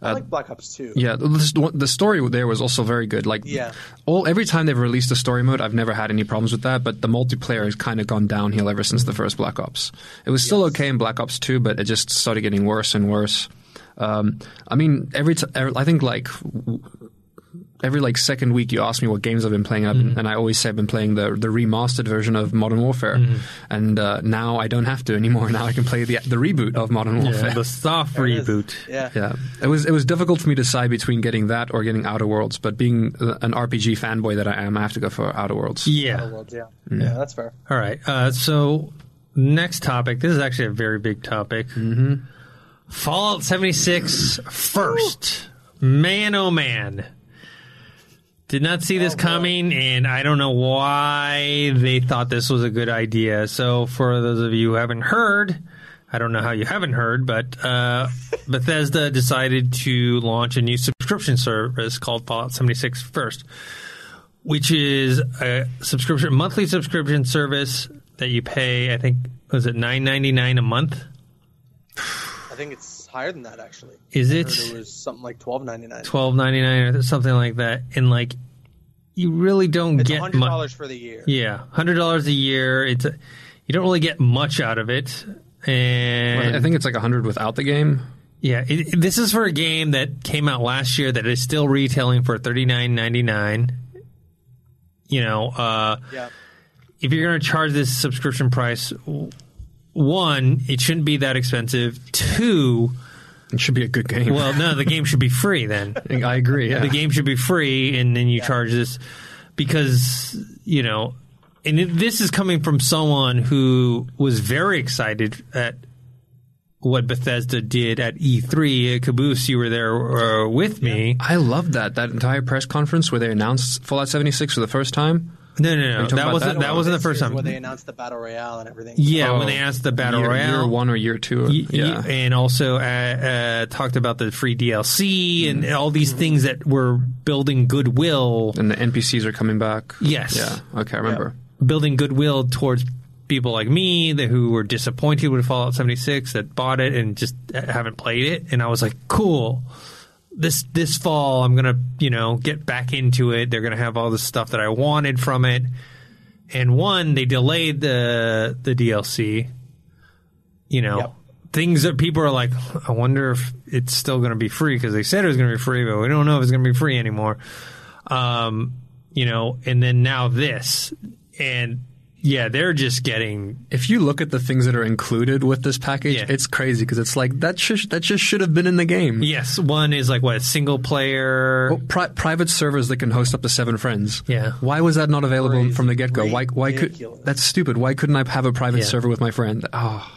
I uh, like Black Ops 2. Yeah, the, the story there was also very good. Like, Yeah. all every time they've released a story mode, I've never had any problems with that. But the multiplayer has kind of gone downhill ever since the first Black Ops. It was still okay in Black Ops Two, but it just started getting worse and worse. Um, I mean, every t- er, I think like every like second week you ask me what games I've been playing, and, I've Mm-hmm. and I always say I've been playing the the remastered version of Modern Warfare, Mm-hmm. and uh, now I don't have to anymore. Now I can play the the reboot of Modern Warfare. Yeah, the soft There reboot. Yeah. Yeah, it was it was difficult for me to decide between getting that or getting Outer Worlds. But being uh, an RPG fanboy that I am, I have to go for Outer Worlds. Yeah. Outer Worlds, yeah. Yeah, that's fair. All right. Uh, so next topic. This is actually a very big topic. Mm-hmm. Fallout 76 first. Man, oh man. Did not see this coming, and I don't know why they thought this was a good idea. So, for those of you who haven't heard, I don't know how you haven't heard, but uh, Bethesda decided to launch a new subscription service called Fallout 76 First, which is a subscription monthly subscription service that you pay. I think was it nine ninety nine a month. I think it's higher than that actually. Is I it? heard it was something like twelve ninety nine. twelve ninety nine or something like that, and like you really don't It's get hundred much. dollars for the year. Yeah, hundred dollars a year. It's a, you don't really get much out of it, and I think it's like hundred without the game. yeah, it, this is for a game that came out last year that is still retailing for thirty nine ninety nine. You know, uh, Yeah. if you're going to charge this subscription price, w- one, it shouldn't be that expensive. Two, It should be a good game. well, no, the game should be free then. I agree. Yeah. the game should be free and then you charge this because you know and this is coming from someone who was very excited at what Bethesda did at E3 Caboose you were there uh, with me I loved that that entire press conference where they announced Fallout 76 for the first time. No no no that wasn't that? that wasn't the first time when they announced the battle royale and everything. yeah Oh, when they announced the battle year, royale year one or year two. Y- yeah. y- and also uh, uh, talked about the free DLC and all these things that were building goodwill and the NPCs are coming back. Yes. Yeah. Okay, I remember. building goodwill towards people like me that who were disappointed with Fallout 76 that bought it and just haven't played it and I was like cool this this fall I'm going to you know get back into it. They're going to have all the stuff that I wanted from it. And one they delayed the the DLC you know Yep. things that people are like I wonder if it's still going to be free because they said it was going to be free but we don't know if it's going to be free anymore. Um, you know, and then now this, and yeah, they're just getting If you look at the things that are included with this package, Yeah. it's crazy because it's like that. Sh- that just should have been in the game. yes. One is like what single player. Well, pri- private servers that can host up to seven friends. Yeah. Why was that not available Crazy. from the get go? Why? Why could? That's stupid. Why couldn't I have a private Yeah. server with my friend? Oh,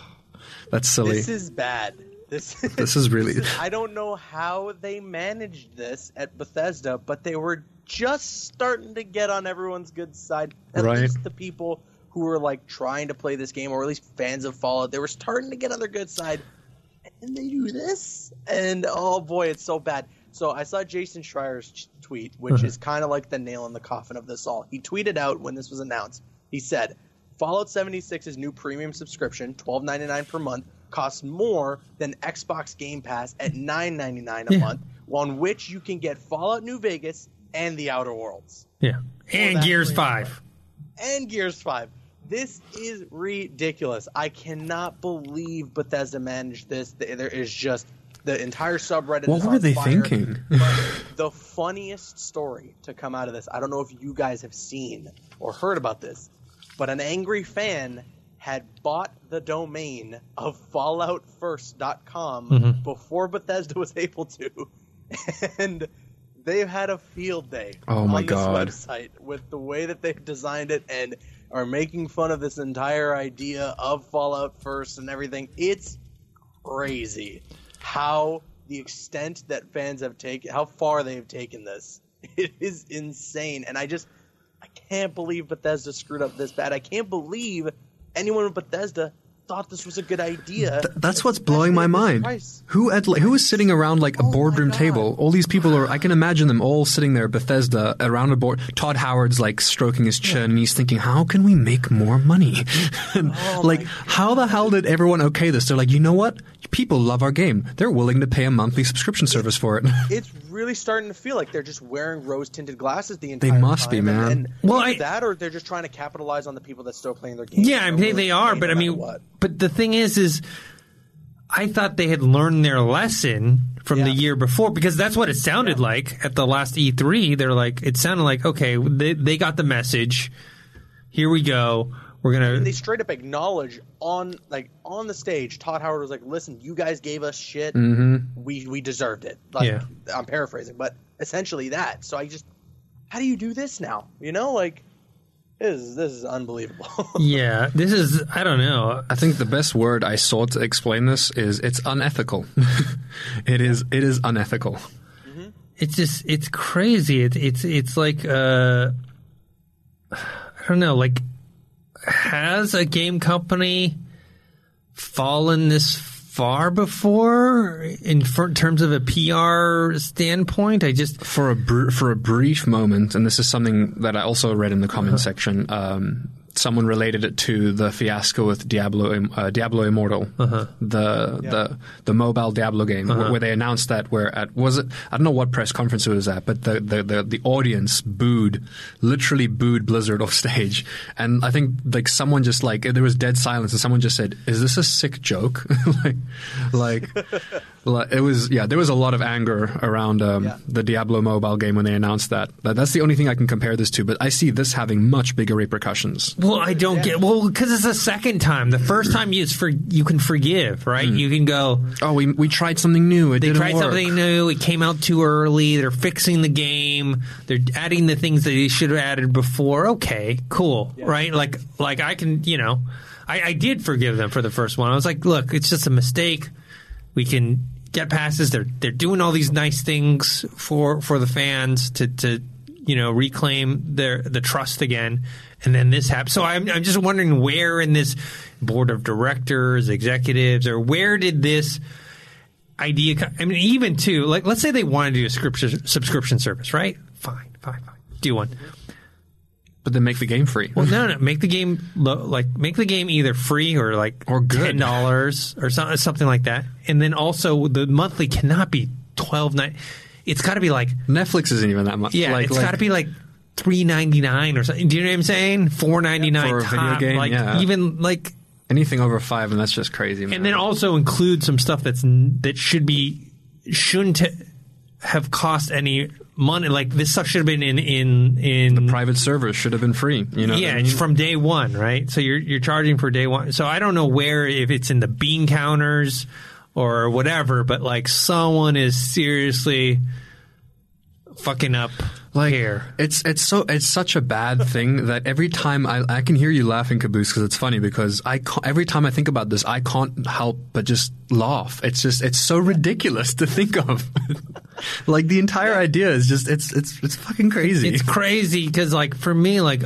that's silly. This is bad. This This is really- I don't know how they managed this at Bethesda, but they were just starting to get on everyone's good side. At Right. least the people who were like trying to play this game, or at least fans of Fallout, they were starting to get on their good side. And they do this, and oh boy, it's so bad. So I saw Jason Schreier's tweet, which is kind of like the nail in the coffin of this all. He tweeted out when this was announced. He said, "Fallout 76's new premium subscription, $12.99 per month, costs more than Xbox Game Pass at $9.99 a month, on which you can get Fallout New Vegas and The Outer Worlds yeah, and Gears. Five. and Gears 5." This is ridiculous. I cannot believe Bethesda managed this. There is just the entire subreddit. What is were on they fire. thinking? The funniest story to come out of this, I don't know if you guys have seen or heard about this, but an angry fan had bought the domain of FalloutFirst.com Mm-hmm. before Bethesda was able to, and they've had a field day Oh my on God. this website with the way that they've designed it and are making fun of this entire idea of Fallout First and everything. It's crazy how the extent that fans have taken, how far they have taken this. It is insane, and I just, I can't believe Bethesda screwed up this bad. I can't believe anyone with Bethesda thought this was a good idea. That's what's blowing my Especially at this mind. price. Who at who is sitting around like a Oh boardroom table? All these people are. I can imagine them all sitting there, Bethesda, around a board. Todd Howard's like stroking his chin, and he's thinking, "How can we make more money?" And, Oh like, how the hell did everyone okay this? They're like, you know what? People love our game. They're willing to pay a monthly subscription service for it. It's really starting to feel like they're just wearing rose tinted glasses the entire They must be, man. And, and Well, I- that or they're just trying to capitalize on the people that still playing their game. Yeah, I mean they are, but I mean, what? But the thing is, is I thought they had learned their lesson from the year before because that's what it sounded like at the last E3. They're like, it sounded like, okay, they, they got the message. Here we go. We're gonna. they straight up acknowledge on like on the stage. Todd Howard was like, "Listen, you guys gave us shit. Mm-hmm. We we deserved it." Like, Yeah. I'm paraphrasing, but essentially that. So I just, how do you do this now? You know, like this is this is unbelievable. Yeah, this is. I don't know. I think the best word I saw to explain this is it's unethical. it is it is unethical. It's just. It's crazy. It's it's it's like. uh I don't know. Like, has a game company fallen this far before in for, terms of a PR standpoint? I just. For a br- for a brief moment, and this is something that I also read in the comment section. Um, someone related it to the fiasco with Diablo uh, Diablo Immortal, the the the mobile Diablo game, where, where they announced that. Where at was it? I don't know what press conference it was at, but the the the, the audience booed, literally booed Blizzard off stage, and I think like someone just like there was dead silence, and someone just said, "Is this a sick joke?" like like. Like, It was yeah. There was a lot of anger around um, Yeah. the Diablo mobile game when they announced that. That- That's the only thing I can compare this to. But I see this having much bigger repercussions. Well, I don't get well because it's the second time. The first time you for you can forgive, right? You can go. Oh, we we tried something new. It They didn't tried work. something new. It came out too early. They're fixing the game. They're adding the things that they should have added before. Okay, cool, right? Like, like I can, you know, I, I did forgive them for the first one. I was like, look, it's just a mistake. We can get passes. They're they're doing all these nice things for for the fans to to you know reclaim their the trust again. And then this happens. So I'm I'm just wondering where in this board of directors, executives, or where did this idea. I mean, even too, like, let's say they wanted to do a subscription subscription service, right? Fine, fine, fine. Do one. But then make the game free. Well, no, no, make the game lo- like make the game either free or like Or good. ten dollars or so, something like that. And then also the monthly cannot be twelve nine. It's got to be like Netflix isn't even that much. yeah, like, it's like- got to be like. Three ninety nine or something. Do you know what I'm saying? Four ninety nine For a video top. game, like yeah. even like anything over five, and that's just crazy. Man. and then also include some stuff that's n- that should be shouldn't have cost any money. Like this stuff should have been in in in the private servers should have been free. You know, yeah, I mean? from day one, right? So you're you're charging for day one. So I don't know where if it's in the bean counters or whatever, but like someone is seriously fucking up like here. it's it's so it's such a bad thing that every time I I can hear you laughing, Caboose, because it's funny because I every time I think about this, I can't help but just laugh. It's just it's so ridiculous to think of. like the entire idea is just it's it's it's fucking crazy. It's crazy because, like, for me, like,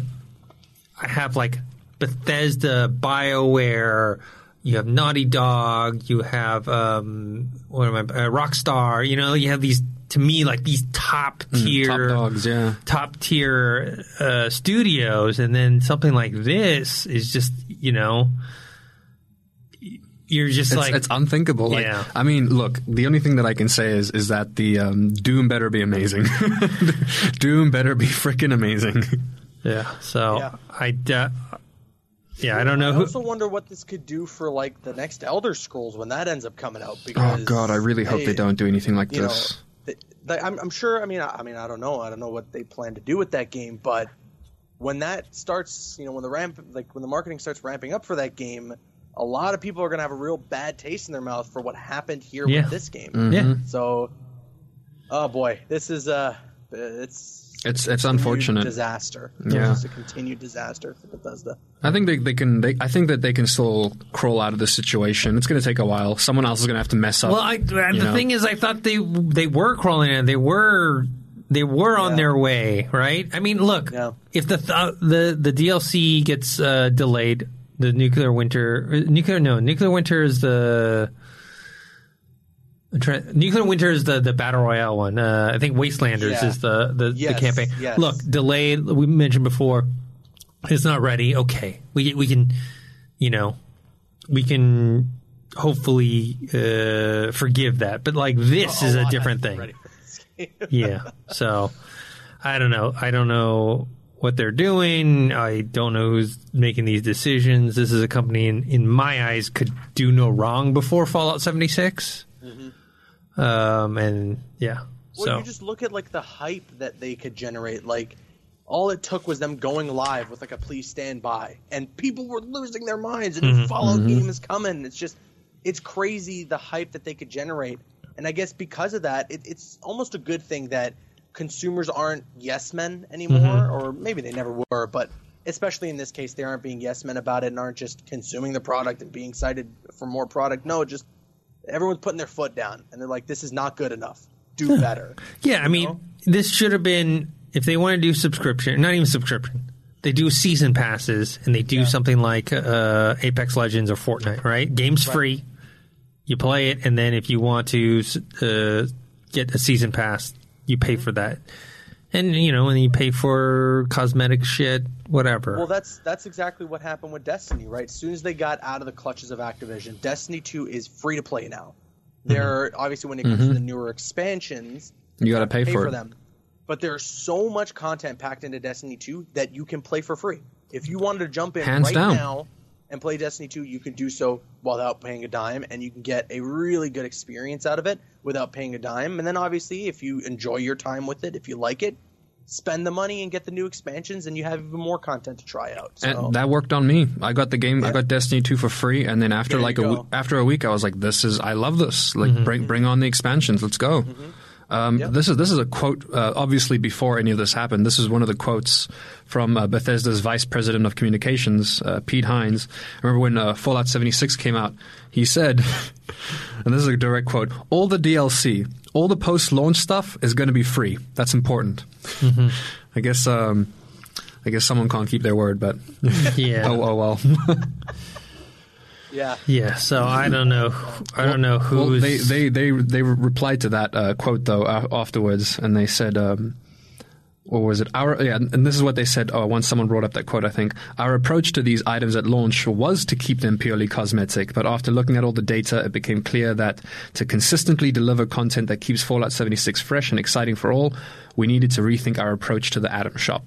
I have like Bethesda, Bioware. You have Naughty Dog. You have um, what am I? Uh, Rockstar. You know, you have these to me like these top tier, Mm, top dogs, yeah. top tier uh, studios, and then something like this is just you know, you're just It's, like it's unthinkable. Like, Yeah. I mean, look, the only thing that I can say is is that the um, Doom better be amazing. Doom better be freaking amazing. yeah. So Yeah. I. Uh, yeah, I don't know I who. also wonder what this could do for like the next Elder Scrolls when that ends up coming out. Because Oh God, I really hope they don't do anything like you know, this. th- th- I'm, I'm sure. I mean, I, I mean, I don't know. I don't know what they plan to do with that game, but when that starts, you know, when the ramp, like when the marketing starts ramping up for that game, a lot of people are going to have a real bad taste in their mouth for what happened here Yeah. with this game. Mm-hmm. Yeah. So, oh boy, this is uh, it's It's it's unfortunate. disaster. Yeah. it's a continued disaster for Bethesda. I think they, they can. They, I think that they can still crawl out of this situation. It's going to take a while. Someone else is going to have to mess up. Well, I, the know? thing is, I thought they they were crawling in. They were they were on Yeah. their way, right? I mean, look, Yeah. if the th- the the DLC gets uh, delayed, the nuclear winter, uh, nuclear no, nuclear winter is the. Trying- Nuclear Winter is the, the battle royale one. Uh, I think Wastelanders Yeah. is the, the, Yes, the campaign. yes. Look, delayed. We mentioned before, it's not ready. Okay, we we can, you know, we can hopefully uh, forgive that. But like this is a different thing. Ready for this game. yeah. So I don't know. I don't know what they're doing. I don't know who's making these decisions. This is a company, in, in my eyes, could do no wrong before Fallout 76. Mm-hmm. Um, and yeah, Well, so you just look at like the hype that they could generate. Like, all it took was them going live with like a "Please stand by," and people were losing their minds. A new Fallout mm-hmm. game is coming. It's just, it's crazy the hype that they could generate. And I guess because of that, it, it's almost a good thing that consumers aren't yes men anymore, or maybe they never were, but especially in this case, they aren't being yes men about it and aren't just consuming the product and being excited for more product. No, just everyone's putting their foot down and they're like, "This is not good enough. Do better." Yeah, I mean, this should have been if they want to do subscription, not even subscription. They do season passes and they do something like uh, Apex Legends or Fortnite, right? Game's free. You play it, and then if you want to uh, get a season pass, you pay mm-hmm. for that. And you know, and you pay for cosmetic shit, whatever. Well, that's that's exactly what happened with Destiny, right? As soon as they got out of the clutches of Activision, Destiny 2 is free to play now. Mm-hmm. They're obviously when it comes to mm-hmm. the newer expansions, You got to pay, pay for, for them. But there's so much content packed into Destiny 2 that you can play for free. If you wanted to jump in Hands right down. now and play Destiny 2, you can do so without paying a dime, and you can get a really good experience out of it without paying a dime. And then obviously, if you enjoy your time with it, if you like it, spend the money and get the new expansions, and you have even more content to try out. So. And that worked on me. I got the game. I got Destiny 2 for free, and then after There like a go. w- after a week, I was like, "This is I love this. Like, mm-hmm. bring bring mm-hmm. on the expansions. Let's go." Mm-hmm. Um, This is this is a quote. Uh, obviously, before any of this happened, this is one of the quotes from uh, Bethesda's vice president of communications, uh, Pete Hines. Remember when uh, Fallout 76 came out? He said, and this is a direct quote: "All the DLC, all the post-launch stuff is going to be free. That's important." I guess. Um, I guess someone can't keep their word, but yeah, oh, oh well. Yeah. yeah. So I don't know. I don't know well, they, they they they replied to that uh, quote though uh, afterwards, and they said, um, "What was it?" Our yeah, and this is what they said. Oh, once someone brought up that quote, I think our approach to these items at launch was to keep them purely cosmetic, but after looking at all the data, it became clear that to consistently deliver content that keeps Fallout 76 fresh and exciting for all, we needed to rethink our approach to the Atom Shop.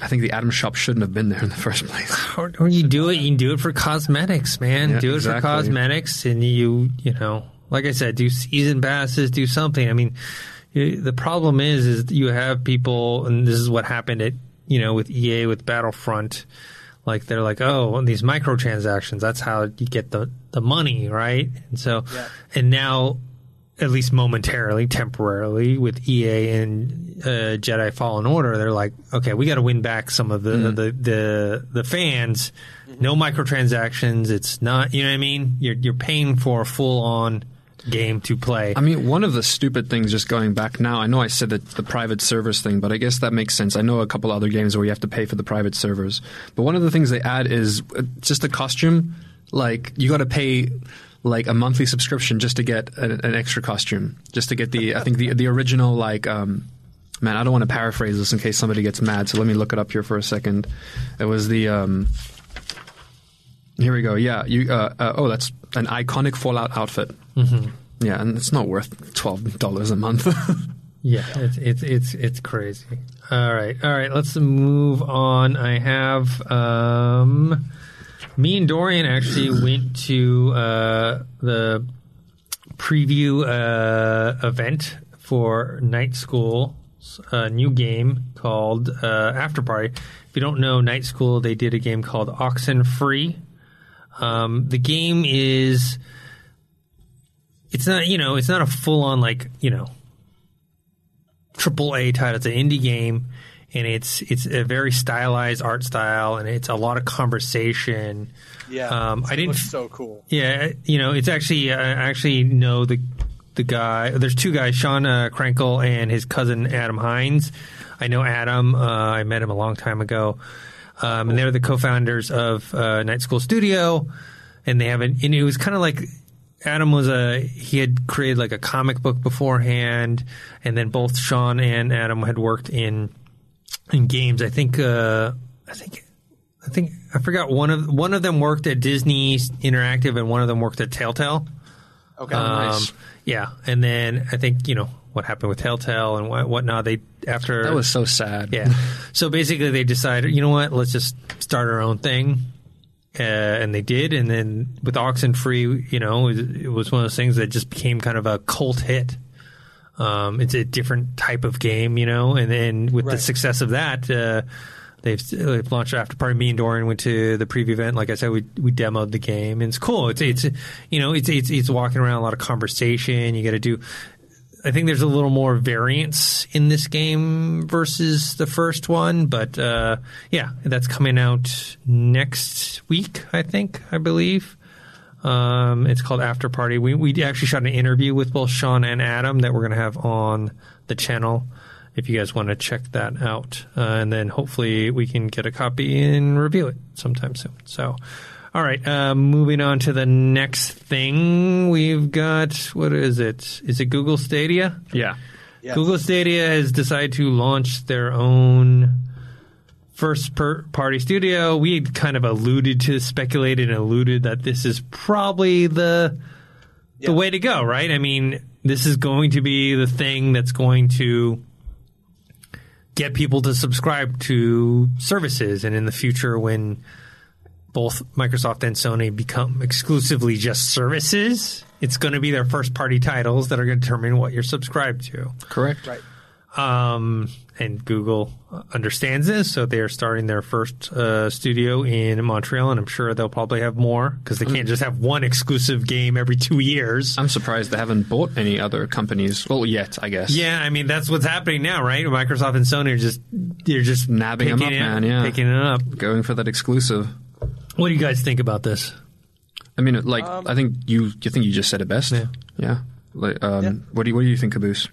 I think the Atom Shop shouldn't have been there in the first place. Or, or you do it, you can do it for cosmetics, man. Yeah, do it exactly. for cosmetics, and you, you know, like I said, do season passes, do something. I mean, the problem is, is you have people, and this is what happened at, you know, with EA with Battlefront. Like they're like, oh, these microtransactions. That's how you get the the money, right? And so, and now, at least momentarily, temporarily, with EA and uh, Jedi Fallen Order, they're like, okay, we got to win back some of the the, the the fans. No microtransactions. It's not, you know what I mean? You're you're paying for a full on game to play. I mean, one of the stupid things, just going back now, I know I said that the private servers thing, but I guess that makes sense. I know a couple other games where you have to pay for the private servers. But one of the things they add is uh, just a costume. Like, you got to pay like a monthly subscription just to get an, an extra costume, just to get the, I think the, the original, like, um, man, I don't want to paraphrase this in case somebody gets mad, so let me look it up here for a second. It was the, um, here we go. Yeah, you. Uh, uh, oh, that's an iconic Fallout outfit. Mm-hmm. Yeah, and it's not worth twelve dollars a month. Yeah, it's it's it's it's crazy. All right, all right. Let's move on. I have um, me and Dorian actually went to uh, the preview uh, event for Night School, a new game called uh, Afterparty. If you don't know Night School, they did a game called Oxenfree. Um, the game is it's not you know it's not a full on like you know triple A title. It's an indie game, and it's it's a very stylized art style, and it's a lot of conversation. Yeah. Um, I It didn't. so cool. Yeah, you know, it's actually I actually know the the guy. There's two guys, Sean uh, Krankel and his cousin Adam Hines. I know Adam. Uh, I met him a long time ago, um, and they're the co-founders of uh, Night School Studio. And they have an. And it was kind of like Adam was a he had created like a comic book beforehand, and then both Sean and Adam had worked in in games. I think uh, I think I think I forgot one of one of them worked at Disney Interactive and one of them worked at Telltale. Okay. nice. Yeah, and then I think you know what happened with Telltale and what whatnot. They after That was so sad. yeah. so basically, they decided, you know what? Let's just start our own thing, uh, and they did. And then with Oxenfree, you know, it, it was one of those things that just became kind of a cult hit. Um, it's a different type of game, you know, and then with the success of that, uh, they've, they've launched Afterparty. Me and Dorian went to the preview event. Like I said, we we demoed the game, and it's cool. It's it's you know, it's it's it's walking around a lot of conversation. You got to do. I think there's a little more variance in this game versus the first one, but uh, yeah, that's coming out next week. I think, I believe. Um, it's called Afterparty. We we actually shot an interview with both Sean and Adam that we're going to have on the channel. If you guys want to check that out, uh, and then hopefully we can get a copy and review it sometime soon. So, all right, uh, moving on to the next thing, we've got what is it? Is it Google Stadia? Yeah. Yes. Google Stadia has decided to launch their own first per- party studio. We had kind of alluded to, speculated, and alluded that this is probably the the way to go, right? I mean, this is going to be the thing that's going to get people to subscribe to services, and in the future, when both Microsoft and Sony become exclusively just services, it's going to be their first party titles that are going to determine what you're subscribed to. Correct. Right. Um, and Google understands this, so they're starting their first uh, studio in Montreal, and I'm sure they'll probably have more because they can't just have one exclusive game every two years. I'm surprised they haven't bought any other companies. Well, yet, I guess. Yeah, I mean that's what's happening now, right? Microsoft and Sony are just they're just nabbing them up, it, man, yeah. picking it up. Going for that exclusive. What do you guys think about this? I mean, like, Um, I think you, you think you just said it best. Yeah. Yeah. Like, um, Yeah. What do you, what do you think, Caboose?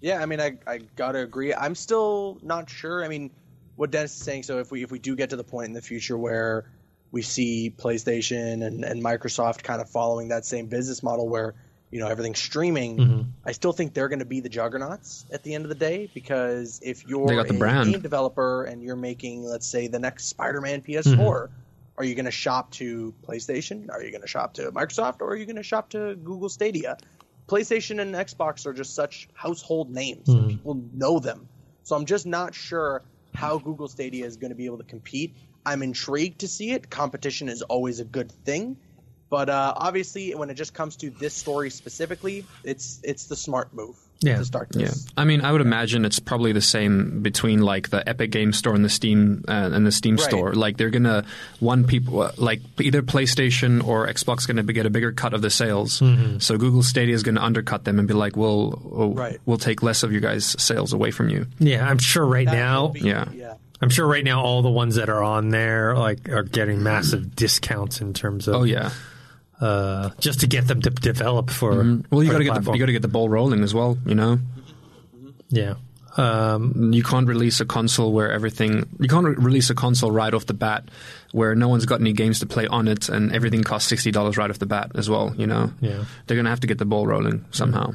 Yeah, I mean, I, I gotta agree. I'm still not sure. I mean, what Dennis is saying. So if we if we do get to the point in the future where we see PlayStation and, and Microsoft kind of following that same business model where you know everything's streaming, I still think they're going to be the juggernauts at the end of the day because if you're a brand. game developer and you're making, let's say, the next Spider-Man PS4. Are you going to shop to PlayStation? Are you going to shop to Microsoft? Or are you going to shop to Google Stadia? PlayStation and Xbox are just such household names. and People know them. So I'm just not sure how Google Stadia is going to be able to compete. I'm intrigued to see it. Competition is always a good thing. But uh, obviously, when it just comes to this story specifically, it's it's the smart move Yeah. to start Yeah. I mean, I would imagine it's probably the same between like the Epic Game Store and the Steam uh, and the Steam Right. Store. Like they're gonna one people uh, like either PlayStation or Xbox is gonna be, get a bigger cut of the sales. So Google Stadia is gonna undercut them and be like, "We'll we'll, Right. we'll take less of your guys' sales away from you." Yeah, I'm sure right That now. be- Yeah. yeah. I'm sure right now all the ones that are on there like are getting massive discounts in terms of Oh yeah. Uh, just to get them to develop for. Well, you got to get the, you got to get the ball rolling as well. You know, yeah. Um, you can't release a console where everything. You can't re- release a console right off the bat where no one's got any games to play on it and everything costs sixty dollars right off the bat as well. You know, Yeah. they're gonna have to get the ball rolling somehow.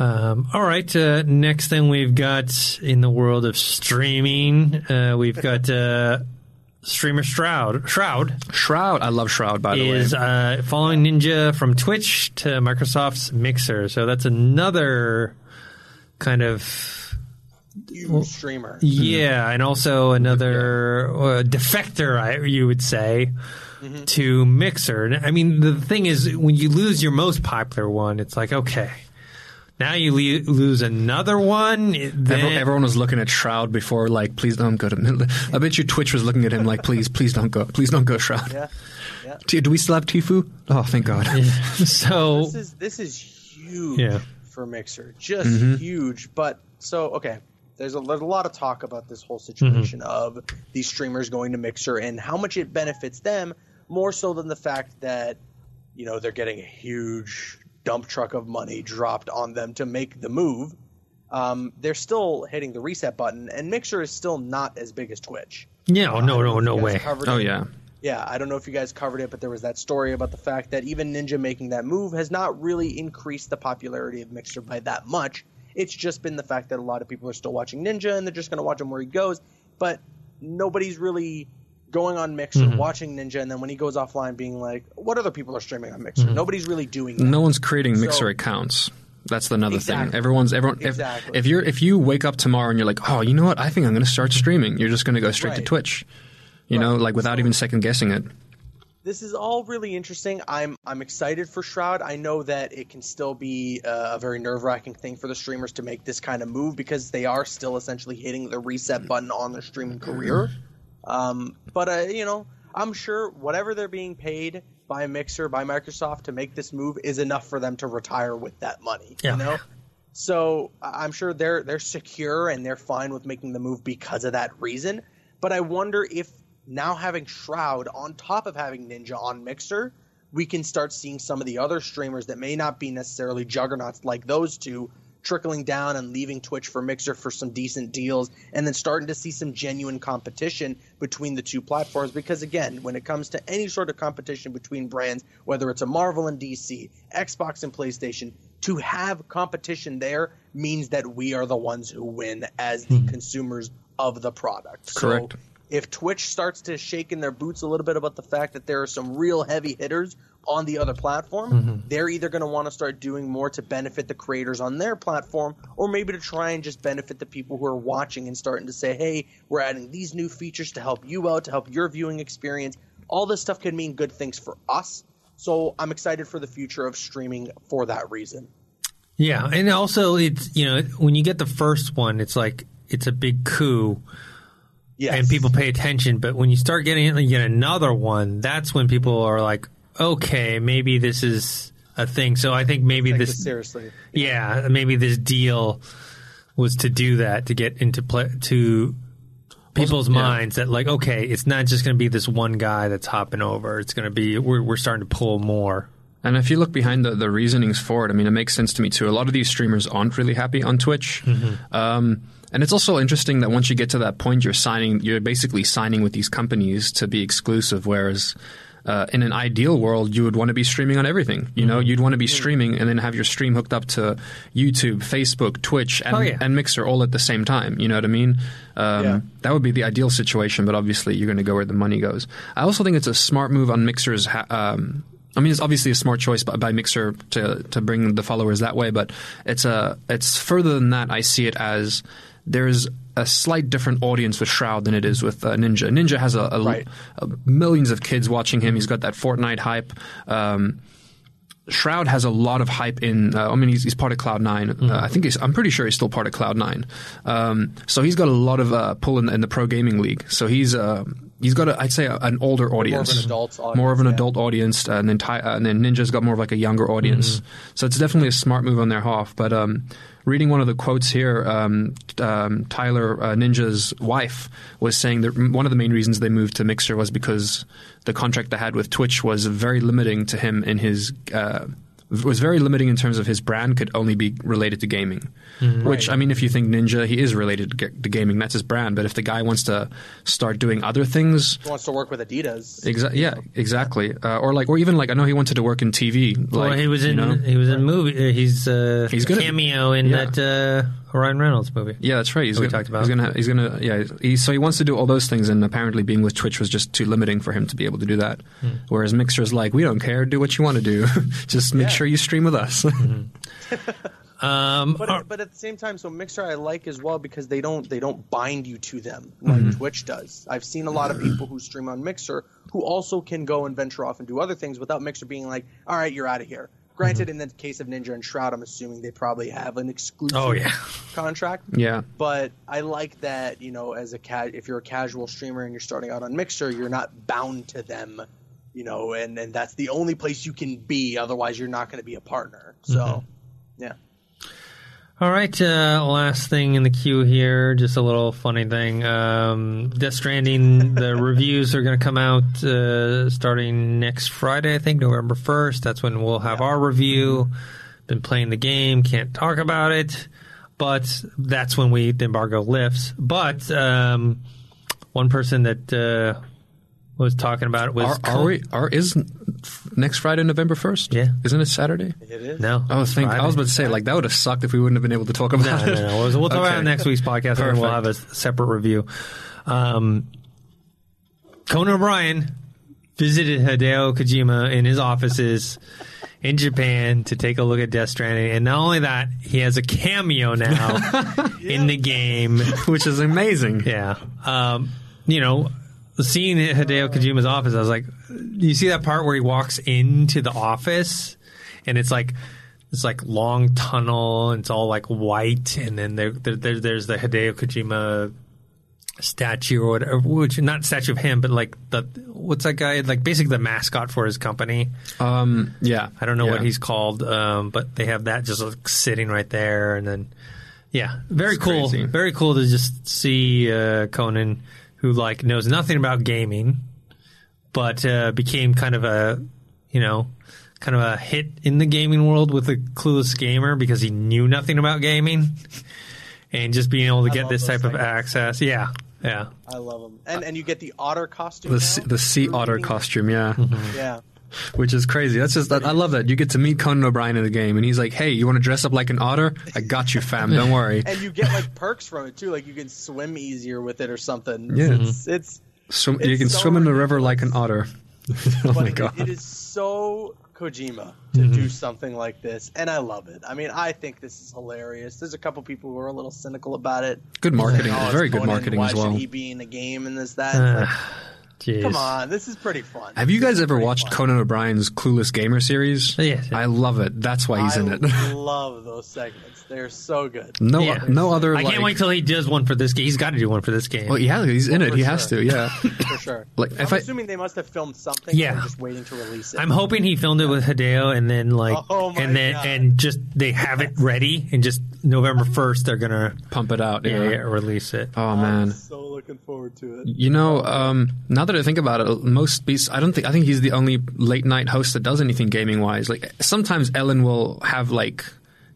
um, all right. Uh, next thing we've got in the world of streaming, uh, we've got uh, streamer Shroud. Shroud Shroud, I love Shroud by the is way. uh, following Ninja from Twitch to Microsoft's Mixer. So that's another kind of Huge streamer. Yeah, and also another uh, defector, I, you would say, to Mixer. I mean, the thing is, when you lose your most popular one, it's like, okay, now you le- lose another one. Then, Everyone, everyone was looking at Shroud before, like, please don't go to. I bet you Twitch was looking at him like, please, please don't go, please don't go Shroud. Yeah. Yeah. T- Do we still have Tfue? Oh, thank God. so This is this is huge Yeah. for Mixer, just mm-hmm. huge. But so okay, there's a, there's a lot of talk about this whole situation mm-hmm. of these streamers going to Mixer and how much it benefits them more so than the fact that you know they're getting a huge dump truck of money dropped on them to make the move. Um, they're still hitting the reset button, and Mixer is still not as big as Twitch. yeah, oh, no, no, no if you guys way. Oh it. yeah. Yeah, I don't know if you guys covered it, but there was that story about the fact that even Ninja making that move has not really increased the popularity of Mixer by that much. It's just been the fact that a lot of people are still watching Ninja and they're just going to watch him where he goes, but nobody's really going on Mixer, Mm-hmm. watching Ninja, and then when he goes offline, being like, "What other people are streaming on Mixer?" Mm-hmm. Nobody's really doing that. No one's creating So- Mixer accounts. That's another Exactly. thing. Everyone's everyone. If, Exactly. if you're if you wake up tomorrow and you're like, oh, you know what? I think I'm going to start streaming. You're just going to go straight to Twitch. You know, like without So- even second guessing it. this is all really interesting. I'm I'm excited for Shroud. I know that it can still be a very nerve wracking thing for the streamers to make this kind of move because they are still essentially hitting the reset button on their streaming career. Um, but uh, you know, I'm sure whatever they're being paid by Mixer by Microsoft to make this move is enough for them to retire with that money. Yeah. You know. So I'm sure they're they're secure and they're fine with making the move because of that reason. But I wonder if now having Shroud on top of having Ninja on Mixer, we can start seeing some of the other streamers that may not be necessarily juggernauts like those two trickling down and leaving Twitch for Mixer for some decent deals and then starting to see some genuine competition between the two platforms because again, when it comes to any sort of competition between brands, whether it's a Marvel and DC, Xbox and PlayStation, to have competition there means that we are the ones who win as the hmm. consumers of the product. Correct. So if Twitch starts to shake in their boots a little bit about the fact that there are some real heavy hitters on the other platform, mm-hmm. they're either going to want to start doing more to benefit the creators on their platform, or maybe to try and just benefit the people who are watching and starting to say, hey, we're adding these new features to help you out, to help your viewing experience. All this stuff could mean good things for us. So I'm excited for the future of streaming for that reason. Yeah, and also it's you know when you get the first one, it's like it's a big coup, Yes. and people pay attention. But when you start getting it, you get another one, that's when people are like, okay, maybe this is a thing. So I think maybe Take this, this seriously. yeah, maybe this deal was to do that to get into play to people's yeah. minds that like, okay, it's not just going to be this one guy that's hopping over. It's going to be we're we're starting to pull more. And if you look behind the, the reasonings for it, I mean, it makes sense to me too. A lot of these streamers aren't really happy on Twitch. Um, and it's also interesting that once you get to that point, you're signing, you're basically signing with these companies to be exclusive. Whereas uh, in an ideal world, you would want to be streaming on everything. You know, you'd want to be streaming and then have your stream hooked up to YouTube, Facebook, Twitch, and, Oh, yeah. and Mixer all at the same time. You know what I mean? Um, Yeah. That would be the ideal situation, but obviously you're going to go where the money goes. I also think it's a smart move on Mixer's. Ha- um, I mean, it's obviously a smart choice by, by Mixer to to bring the followers that way, but it's a it's further than that. I see it as there's a slight different audience with Shroud than it is with uh, Ninja. Ninja has a, a, Right. a millions of kids watching him. He's got that Fortnite hype. Um, Shroud has a lot of hype in. Uh, I mean, he's, he's part of Cloud 9 Uh, I think he's. I'm pretty sure he's still part of Cloud Nine. Um, so he's got a lot of uh, pull in, in the pro gaming league. So he's uh, he's got a, I'd say a, an older audience, adult more of an yeah. adult audience, uh, and then Ty, uh, and then Ninja's got more of like a younger audience. So it's definitely a smart move on their half. But um, reading one of the quotes here, um, um, Tyler uh, Ninja's wife was saying that one of the main reasons they moved to Mixer was because the contract they had with Twitch was very limiting to him in his. Uh, was very limiting in terms of his brand could only be related to gaming. Which I mean, if you think Ninja, he is related to, gaming. That's his brand. But if the guy wants to start doing other things, He wants to work with Adidas. Exa- yeah, exactly. Uh, or like, or even like, I know he wanted to work in TV. Like, well, he was you in know? he was in movie. Uh, he's uh, He's good at- cameo in yeah. that uh, Ryan Reynolds movie. Yeah, that's right. He's we gonna, talked about. He's gonna. He's gonna. Yeah. He, so he wants to do all those things, and apparently, being with Twitch was just too limiting for him to be able to do that. Hmm. Whereas Mixer's like, we don't care. Do what you want to do. just make Yeah. sure you stream with us. Um, But but at the same time, so Mixer I like as well because they don't they don't bind you to them like Twitch does. I've seen a lot of people who stream on Mixer who also can go and venture off and do other things without Mixer being like, all right, you're out of here. Granted, mm-hmm. in the case of Ninja and Shroud, I'm assuming they probably have an exclusive Oh, yeah. contract. yeah. But I like that you know, as a ca- if you're a casual streamer and you're starting out on Mixer, you're not bound to them, you know, and and that's the only place you can be. Otherwise, you're not going to be a partner. So, mm-hmm. yeah. All right, uh, last thing in the queue here, just a little funny thing. Um, Death Stranding, the reviews are going to come out uh, starting next Friday, I think, November 1st. That's when we'll have our review. Been playing the game, can't talk about it, but that's when we the embargo lifts. But um, one person that uh, was talking about it was Are, are we? Are is next Friday, November first? Yeah. Isn't it Saturday? It is. No, Oh, thank. I was Friday. about to say like that would have sucked if we wouldn't have been able to talk about No, it. no, no. We'll, we'll talk about it Okay. on next week's podcast, and we'll have a separate review. Um, Conan O'Brien visited Hideo Kojima in his offices in Japan to take a look at Death Stranding, and not only that, he has a cameo now in the game. which is amazing. Yeah, um, you know, seeing Hideo Kojima's office, I was like, you see that part where he walks into the office, and it's like. It's like long tunnel, and it's all like white, and then there, there, there there's the Hideo Kojima statue or whatever, which not statue of him, but like the what's that guy like basically the mascot for his company. Um, yeah, I don't know what he's called, um, but they have that just like, sitting right there, and then yeah, very It's cool, crazy. very cool to just see uh, Conan, who like knows nothing about gaming, but uh, became kind of a you know kind of a hit in the gaming world with a clueless gamer because he knew nothing about gaming. And just being able to get this those type of access, yeah, yeah. I love them, and and you get the otter costume. the now? sea, the sea otter costume. Yeah. Yeah, which is crazy. That's just I love that you get to meet Conan O'Brien in the game, and he's like, "Hey, you want to dress up like an otter? I got you, fam. Don't worry." and you get like perks from it too. Like you can swim easier with it or something. Yeah. it's, it's Swim, It's you can so swim in the river like an otter. oh but my it- god! it is so Kojima to Mm-hmm. do something like this, and I love it. I mean, I think this is hilarious. There's a couple people who are a little cynical about it. Good marketing, Like, oh, very good marketing why as well. Should he be in a game and this that? Uh, Like, Jeez. come on, this is pretty fun. Have you This guys ever watched fun. Conan O'Brien's Clueless Gamer series? Yes. I love it. That's why he's I in it. I love those segments. They're so good. no, Yeah. no other. I like, can't wait till he does one for this game. He's got to do one for this game. Well, yeah, he's in it. for He has to. Yeah. For sure. Like, I'm if I- assuming they must have filmed something. Yeah. and they're just waiting to release it. I'm hoping he filmed it with Hideo and then like Oh my and then God. and just they have it ready and just November first they're gonna Pump it out. yeah, Yeah. yeah, release it. Oh I'm man. so looking forward to it. You know, um, now that I think about it, most beats. I don't think. I think he's the only late night host that does anything gaming wise. Like sometimes Ellen will have like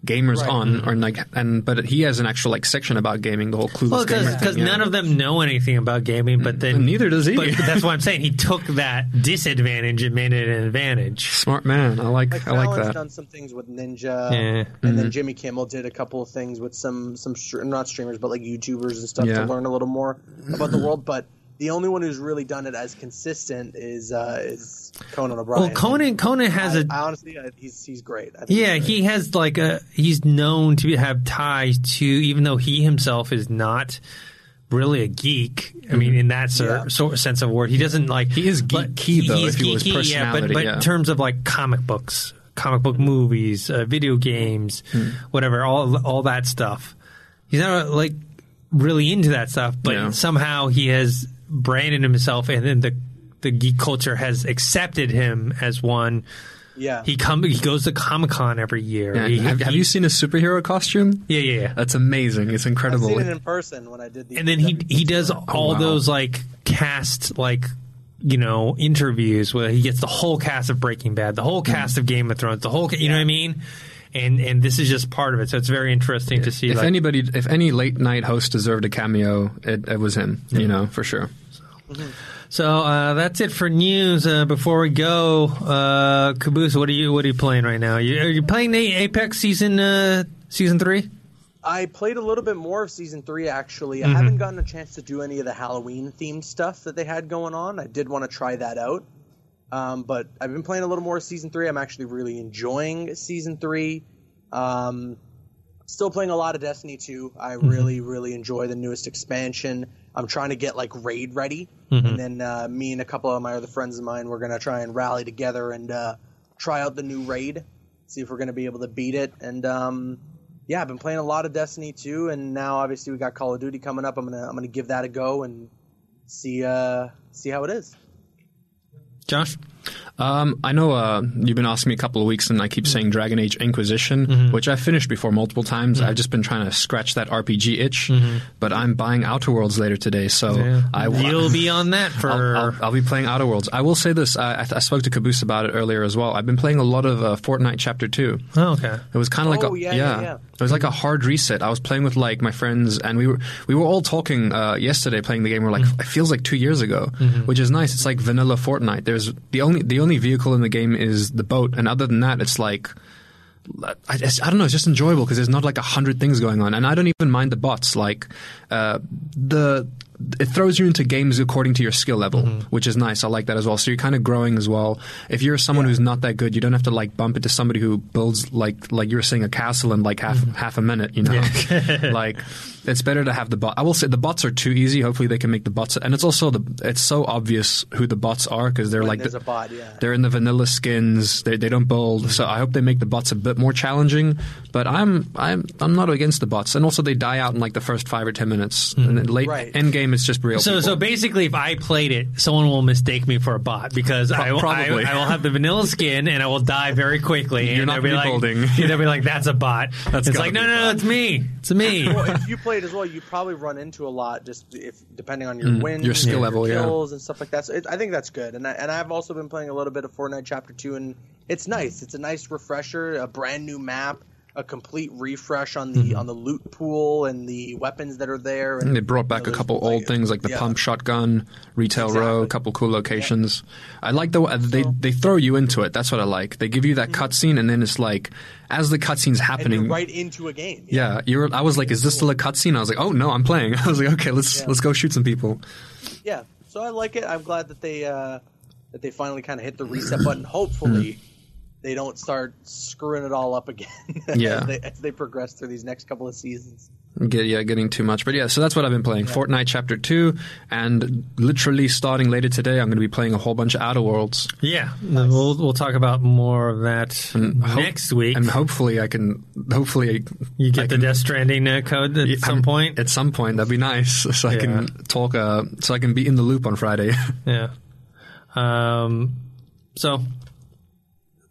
gamers Right. on, mm-hmm. or like, and but he has an actual like section about gaming. The whole clueless Well, gamer because thing, yeah. none of them know anything about gaming, but mm, then And neither does he. But that's why I'm saying he took that disadvantage and made it an advantage. Smart man. I like. Like I like Fallon's that. done some things with Ninja, Yeah. and Mm-hmm. then Jimmy Kimmel did a couple of things with some some not streamers but like YouTubers and stuff Yeah. to learn a little more about the mm-hmm. world. But the only one who's really done it as consistent is uh, is Conan O'Brien. Well, Conan Conan has I, a I honestly, I, he's he's great. I think Yeah, he's he has like a he's known to have ties to even though he himself is not really a geek. I mean, in that sort, Yeah. sort of sense of the word, he doesn't like He is geeky, though, he's if he was yeah, but but yeah. in terms of like comic books, comic book movies, uh, video games, whatever, all all that stuff. He's not like really into that stuff, but Yeah. somehow he has branded himself, and then the the geek culture has accepted him as one. yeah. He come he goes to Comic Con every year. Yeah. He- have, have you seen a superhero costume? Yeah, yeah, yeah. That's amazing. It's I've incredible. seen it in person when I did the. And then he he does tour. Oh, all wow. those like cast like you know interviews where he gets the whole cast of Breaking Bad, the whole cast of Game of Thrones, the whole ca- you know what I mean. And and this is just part of it, so it's very interesting to see. if like, anybody, if any late night host deserved a cameo, it, it was him. You know, for sure. so uh, that's it for news. Uh, before we go, uh, Caboose, what are you what are you playing right now? You, are you playing the Apex season uh, season three? I played a little bit more of season three actually. Mm-hmm. I haven't gotten a chance to do any of the Halloween themed stuff that they had going on. I did want to try that out. Um, but I've been playing a little more season three. I'm actually really enjoying season three. Um, still playing a lot of Destiny 2. I Mm-hmm. really, really enjoy the newest expansion. I'm trying to get like raid ready, Mm-hmm. and then uh, me and a couple of my other friends of mine, we're gonna try and rally together and uh, try out the new raid, see if we're gonna be able to beat it. And um, yeah, I've been playing a lot of Destiny 2, and now obviously we got Call of Duty coming up. I'm gonna I'm gonna give that a go and see uh, see how it is. Josh, Um, I know uh, you've been asking me a couple of weeks, and I keep saying Dragon Age Inquisition, which I've finished before multiple times. I've just been trying to scratch that RPG itch, but I'm buying Outer Worlds later today, so I you'll be on that for. I'll, I'll, I'll be playing Outer Worlds. I will say this: I, I, I spoke to Caboose about it earlier as well. I've been playing a lot of uh, Fortnite Chapter Two. oh, okay. It was kind of like Oh, a yeah, yeah, yeah. It was like a hard reset. I was playing with like my friends, and we were we were all talking uh, yesterday playing the game. We're like, Mm-hmm. it feels like two years ago, which is nice. It's like vanilla Fortnite. There's the only the only vehicle in the game is the boat, and other than that, it's like. I, I don't know. It's just enjoyable because there's not like a hundred things going on, and I don't even mind the bots. Like uh, the it throws you into games according to your skill level, Mm-hmm. which is nice. I like that as well. So you're kind of growing as well. If you're someone who's not that good, you don't have to like bump into somebody who builds like like you were saying a castle in like half mm-hmm. half a minute. You know, like it's better to have the bot. I will say the bots are too easy. Hopefully they can make the bots, and it's also the it's so obvious who the bots are because they're When like the, bot, yeah. they're in the vanilla skins. They they don't build. Mm-hmm. So I hope they make the bots a bit more challenging. But I'm I'm I'm not against the bots, and also they die out in like the first five or ten minutes. Mm-hmm. And late Right. end game, it's just real. So, people. so basically, if I played it, someone will mistake me for a bot because I, will- I, probably. I will have the vanilla skin and I will die very quickly. You're and not they'll be like, rebuilding. They'll be like, "That's a bot." That's it's like, no, no, no, it's me. It's me. well, if you played as well, you probably run into a lot just if depending on your wins, Mm, your skill level, yeah. kills, and stuff like that. So it, I think that's good. And I, and I've also been playing a little bit of Fortnite Chapter Two, and it's nice. It's a nice refresher, a brand new map, a complete refresh on the on the loot pool and the weapons that are there. And they brought back you know, a couple there's, old things like the yeah. pump shotgun, retail row, a couple cool locations. I like the uh, they they throw you into it. That's what I like. They give you that cutscene, and then it's like as the cutscene's Mm-hmm. and happening. right into a game. Yeah, you're. I was like, "Is this still a cutscene?" I was like, "Oh no, I'm playing." I was like, "Okay, let's Yeah. let's go shoot some people." yeah. So I like it. I'm glad that they uh, that they finally kind of hit the reset button. Hopefully, they don't start screwing it all up again Yeah. as, they, as they progress through these next couple of seasons. Get, yeah, getting too much, but yeah. So that's what I've been playing: Fortnite Chapter Two, and literally starting later today, I'm going to be playing a whole bunch of Outer Worlds. yeah, we'll we'll talk about more of that Hope- next week. and hopefully I can. Hopefully, you I get the can- Death Stranding uh, code at some I'm- point. At some point, that'd be nice, so I can talk. Uh, so I can be in the loop on Friday. Yeah. Um. So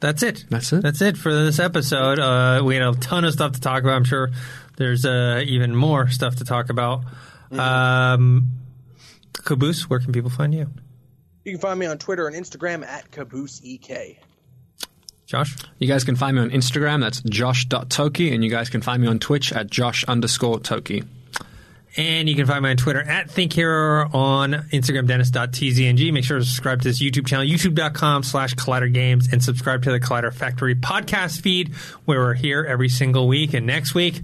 that's it. That's it. That's it for this episode. Uh, we had a ton of stuff to talk about. I'm sure there's uh, even more stuff to talk about. Um, Caboose, where can people find you? You can find me on Twitter and Instagram at CabooseEK. Josh? You guys can find me on Instagram. That's josh.toki. And you guys can find me on Twitch at josh underscore toki. And you can find me on Twitter at ThinkHero, on Instagram, Dennis.tzng. Make sure to subscribe to this YouTube channel, youtube.com slash Collider Games, and subscribe to the Collider Factory podcast feed, where we're here every single week. And next week,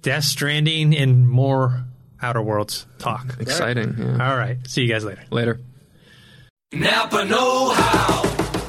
Death Stranding and more Outer Worlds talk. Exciting. Yeah. All right. See you guys later. Later. Napa Know How.